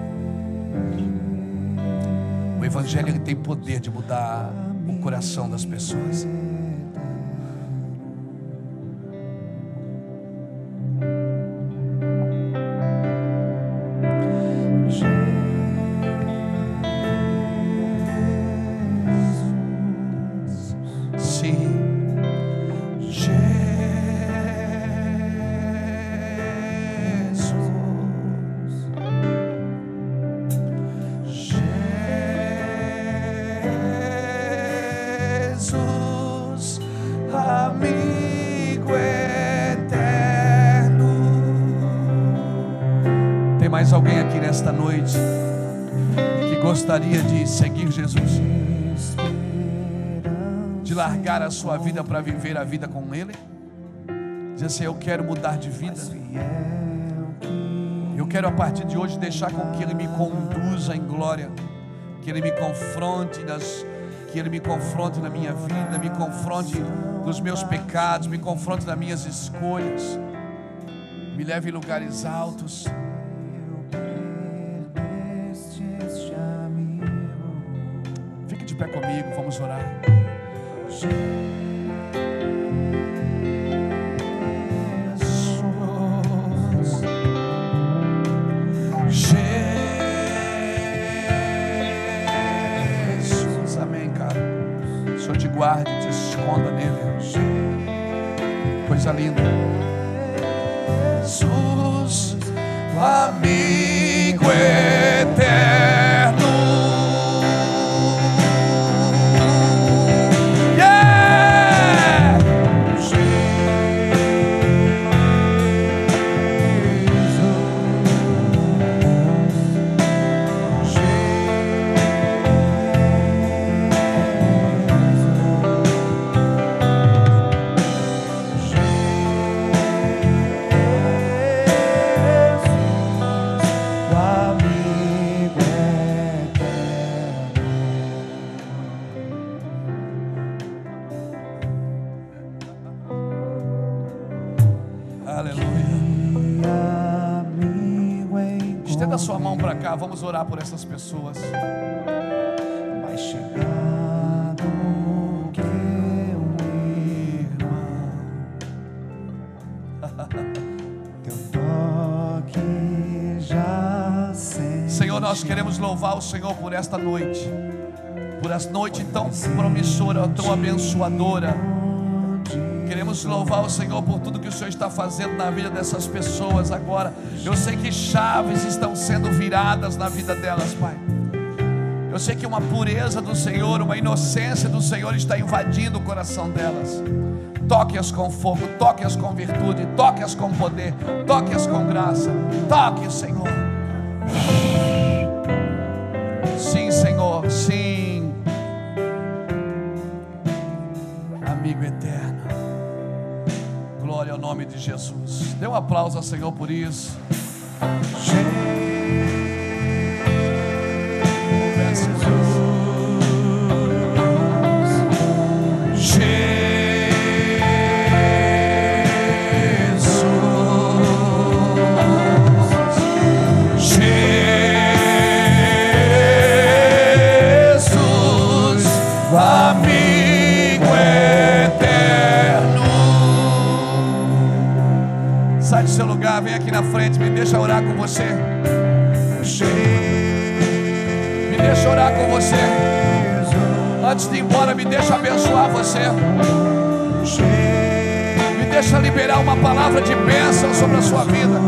O Evangelho tem poder de mudar o coração das pessoas. Sua vida para viver a vida com Ele? Dizer assim: Eu quero mudar de vida. Eu quero a partir de hoje deixar com que Ele me conduza em glória, que Ele me confronte nas, que Ele me confronte na minha vida, me confronte nos meus pecados, me confronte nas minhas escolhas, me leve em lugares altos. Vamos orar por essas pessoas. mais chegado que irmão. Teu toque já sente. Senhor, nós queremos louvar o Senhor por esta noite, por essa noite tão promissora, tão abençoadora. Queremos louvar o Senhor por tudo que o Senhor está fazendo na vida dessas pessoas agora. Eu sei que chaves estão sendo viradas na vida delas, Pai. Eu sei que uma pureza do Senhor, uma inocência do Senhor está invadindo o coração delas. Toque-as com fogo, toque-as com virtude, toque-as com poder, toque-as com graça. Toque, Senhor. Jesus. Dê um aplauso ao Senhor por isso. Antes de ir embora, me deixa abençoar você. Me deixa liberar uma palavra de bênção sobre a sua vida.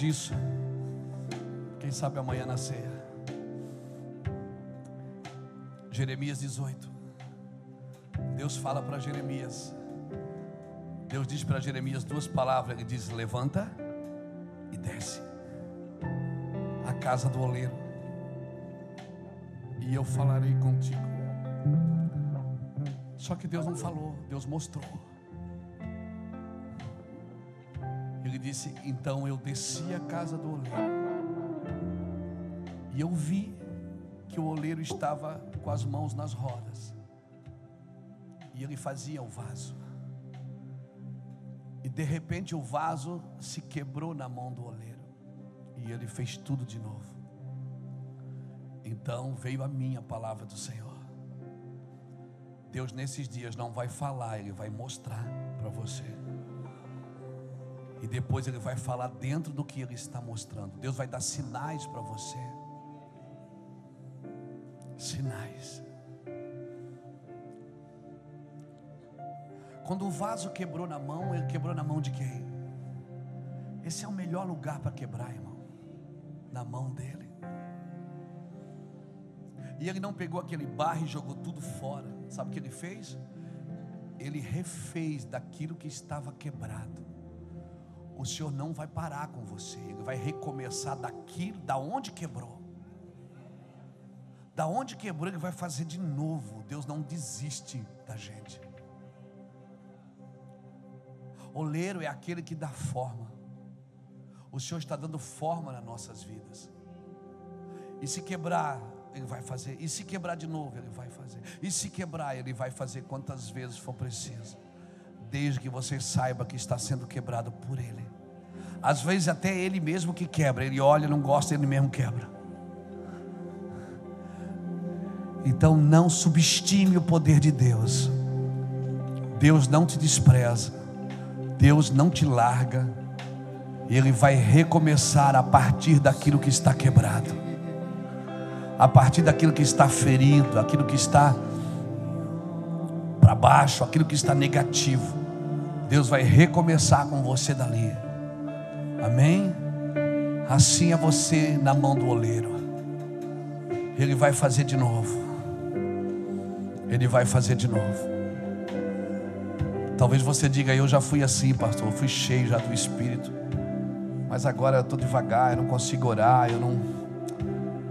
Disso. Quem sabe amanhã na ceia. Jeremias 18. Deus fala para Jeremias. Deus diz para Jeremias duas palavras. Ele diz: Levanta e desce. A casa do oleiro e eu falarei contigo. Só que Deus não falou, Deus mostrou. Ele disse: Então eu desci a casa do oleiro, e eu vi que o oleiro estava com as mãos nas rodas, e ele fazia o vaso, e de repente o vaso se quebrou na mão do oleiro, e ele fez tudo de novo. Então veio a minha palavra do Senhor. Deus nesses dias não vai falar, Ele vai mostrar para você. E depois Ele vai falar dentro do que Ele está mostrando. Deus vai dar sinais para você. Sinais. Quando o vaso quebrou na mão, ele quebrou na mão de quem? Esse é o melhor lugar para quebrar, irmão. Na mão dele. E ele não pegou aquele barro e jogou tudo fora. Sabe o que ele fez? Ele refez daquilo que estava quebrado. O Senhor não vai parar com você, ele vai recomeçar daquilo, da onde quebrou. Da onde quebrou, ele vai fazer de novo. Deus não desiste da gente. Oleiro é aquele que dá forma. O Senhor está dando forma nas nossas vidas. E se quebrar, Ele vai fazer. E se quebrar de novo, Ele vai fazer. E se quebrar, Ele vai fazer quantas vezes for preciso. Desde que você saiba que está sendo quebrado por Ele. Às vezes até Ele mesmo que quebra. Ele olha, não gosta, Ele mesmo quebra. Então não subestime o poder de Deus. Deus não te despreza. Deus não te larga. Ele vai recomeçar a partir daquilo que está quebrado, a partir daquilo que está ferido, aquilo que está para baixo, aquilo que está negativo. Deus vai recomeçar com você dali. Amém? Assim é você na mão do oleiro. Ele vai fazer de novo. Ele vai fazer de novo. Talvez você diga, eu já fui assim, pastor, eu fui cheio já do Espírito. Mas agora eu estou devagar, eu não consigo orar, eu não,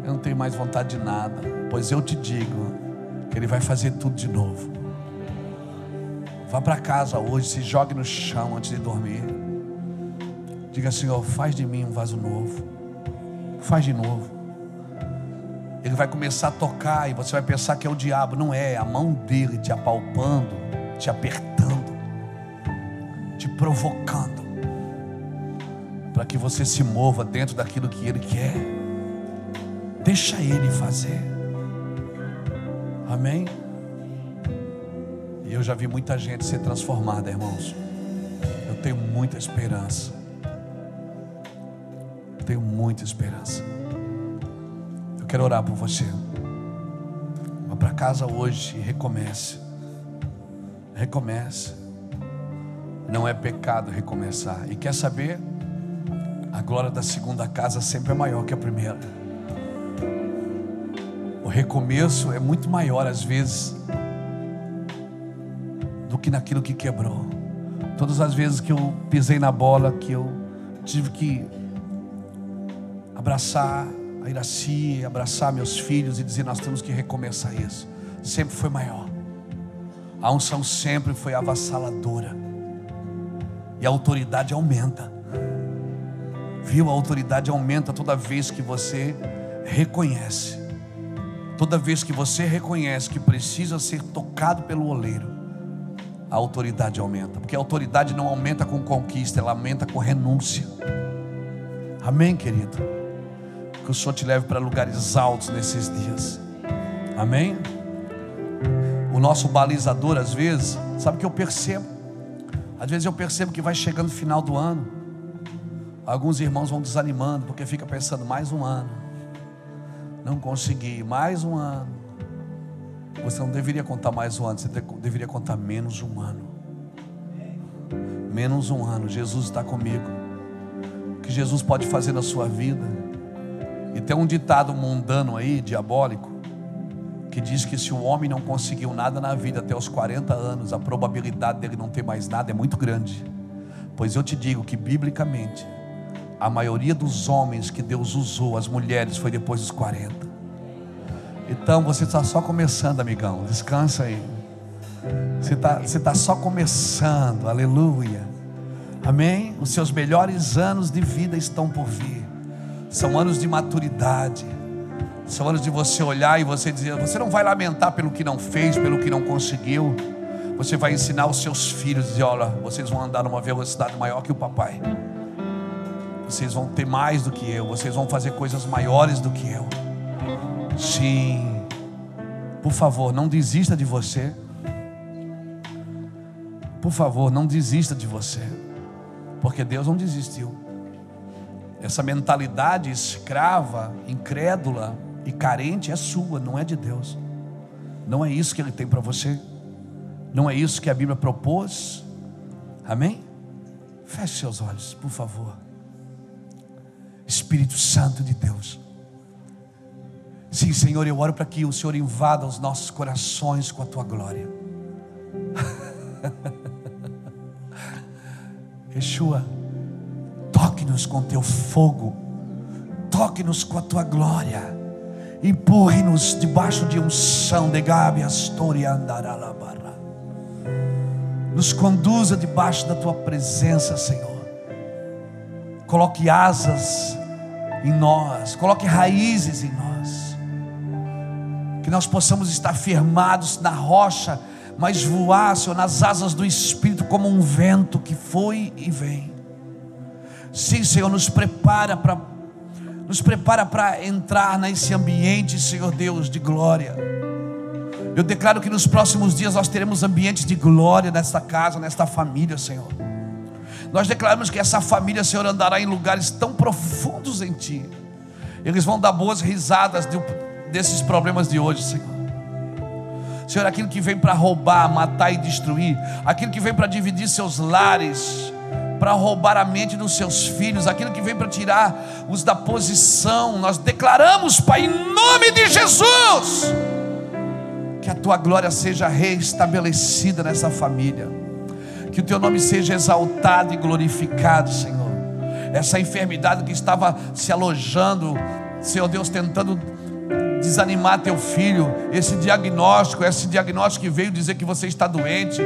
eu não tenho mais vontade de nada. Pois eu te digo que Ele vai fazer tudo de novo. Vá para casa hoje, se jogue no chão antes de dormir. Diga, Senhor, faz de mim um vaso novo. Faz de novo. Ele vai começar a tocar e você vai pensar que é o diabo. Não é, é a mão dele te apalpando, te apertando, te provocando para que você se mova dentro daquilo que Ele quer. Deixa Ele fazer. Amém? E eu já vi muita gente ser transformada, irmãos. Eu tenho muita esperança. Eu tenho muita esperança. Eu quero orar por você. Vá para casa hoje e recomece. Recomece. Não é pecado recomeçar. E quer saber? A glória da segunda casa sempre é maior que a primeira. O recomeço é muito maior às vezes que naquilo que quebrou. Todas as vezes que eu pisei na bola, que eu tive que abraçar a Iraci, abraçar meus filhos e dizer nós temos que recomeçar isso. Sempre foi maior. A unção sempre foi avassaladora. E a autoridade aumenta. Viu? A autoridade aumenta toda vez que você reconhece. Toda vez que você reconhece que precisa ser tocado pelo oleiro, a autoridade aumenta. Porque a autoridade não aumenta com conquista, ela aumenta com renúncia. Amém, querido? Que o Senhor te leve para lugares altos nesses dias. Amém? O nosso balizador, às vezes, sabe que eu percebo? Às vezes eu percebo que vai chegando o final do ano. Alguns irmãos vão desanimando porque fica pensando mais um ano. Não consegui, mais um ano. Você não deveria contar mais um ano, você deveria contar menos um ano. Menos um ano. Jesus está comigo. O que Jesus pode fazer na sua vida. E tem um ditado mundano aí, diabólico, que diz que se o homem não conseguiu nada na vida até os 40 anos, a probabilidade dele não ter mais nada é muito grande. Pois eu te digo que biblicamente a maioria dos homens que Deus usou, as mulheres, foi depois dos 40. Então você está só começando, amigão. Descansa aí. Você está você tá só começando, aleluia. Amém? Os seus melhores anos de vida estão por vir. São anos de maturidade. São anos de você olhar e você dizer: você não vai lamentar pelo que não fez, pelo que não conseguiu. Você vai ensinar os seus filhos, dizer: olha, vocês vão andar numa velocidade maior que o papai. Vocês vão ter mais do que eu, vocês vão fazer coisas maiores do que eu. Sim. Por favor, não desista de você. Por favor, não desista de você. Porque Deus não desistiu. Essa mentalidade escrava, incrédula e carente é sua, não é de Deus. Não é isso que Ele tem para você. Não é isso que a Bíblia propôs. Amém? Feche seus olhos, por favor. Espírito Santo de Deus. Sim, Senhor, eu oro para que o Senhor invada os nossos corações com a tua glória. [laughs] Yeshua, toque-nos com teu fogo, toque-nos com a tua glória, empurre-nos debaixo de unção de Gabi Astoria Andaralabara. Nos conduza debaixo da tua presença, Senhor. Coloque asas em nós, coloque raízes em nós. Que nós possamos estar firmados na rocha, mas voar, Senhor, nas asas do Espírito como um vento que foi e vem. Sim, Senhor, nos prepara para nos prepara para entrar nesse ambiente, Senhor Deus, de glória. Eu declaro que nos próximos dias nós teremos ambientes de glória nesta casa, nesta família, Senhor. Nós declaramos que essa família, Senhor, andará em lugares tão profundos em Ti. Eles vão dar boas risadas de, desses problemas de hoje, Senhor. Senhor, aquilo que vem para roubar, matar e destruir, aquilo que vem para dividir seus lares, para roubar a mente dos seus filhos, aquilo que vem para tirar os da posição, nós declaramos, Pai, em nome de Jesus, que a tua glória seja restabelecida nessa família, que o teu nome seja exaltado e glorificado, Senhor. Essa enfermidade que estava se alojando, Senhor Deus, tentando desanimar teu filho, esse diagnóstico, esse diagnóstico que veio dizer que você está doente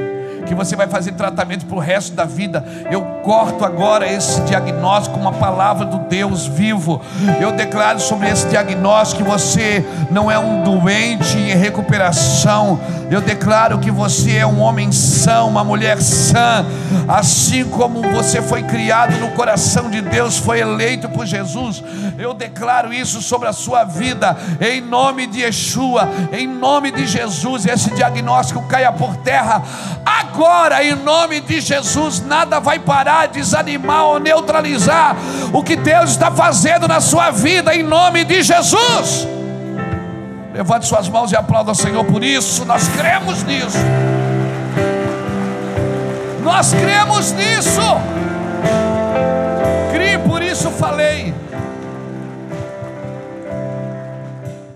que você vai fazer tratamento para o resto da vida. Eu corto agora esse diagnóstico com uma palavra do Deus vivo. Eu declaro sobre esse diagnóstico que você não é um doente em recuperação. Eu declaro que você é um homem são, uma mulher sã, assim como você foi criado no coração de Deus, foi eleito por Jesus. Eu declaro isso sobre a sua vida, em nome de Yeshua, em nome de Jesus. Esse diagnóstico caia por terra agora, em nome de Jesus, nada vai parar, desanimar ou neutralizar o que Deus está fazendo na sua vida, em nome de Jesus. Levante suas mãos e aplauda o Senhor por isso, nós cremos nisso. Nós cremos nisso. Crie, por isso falei.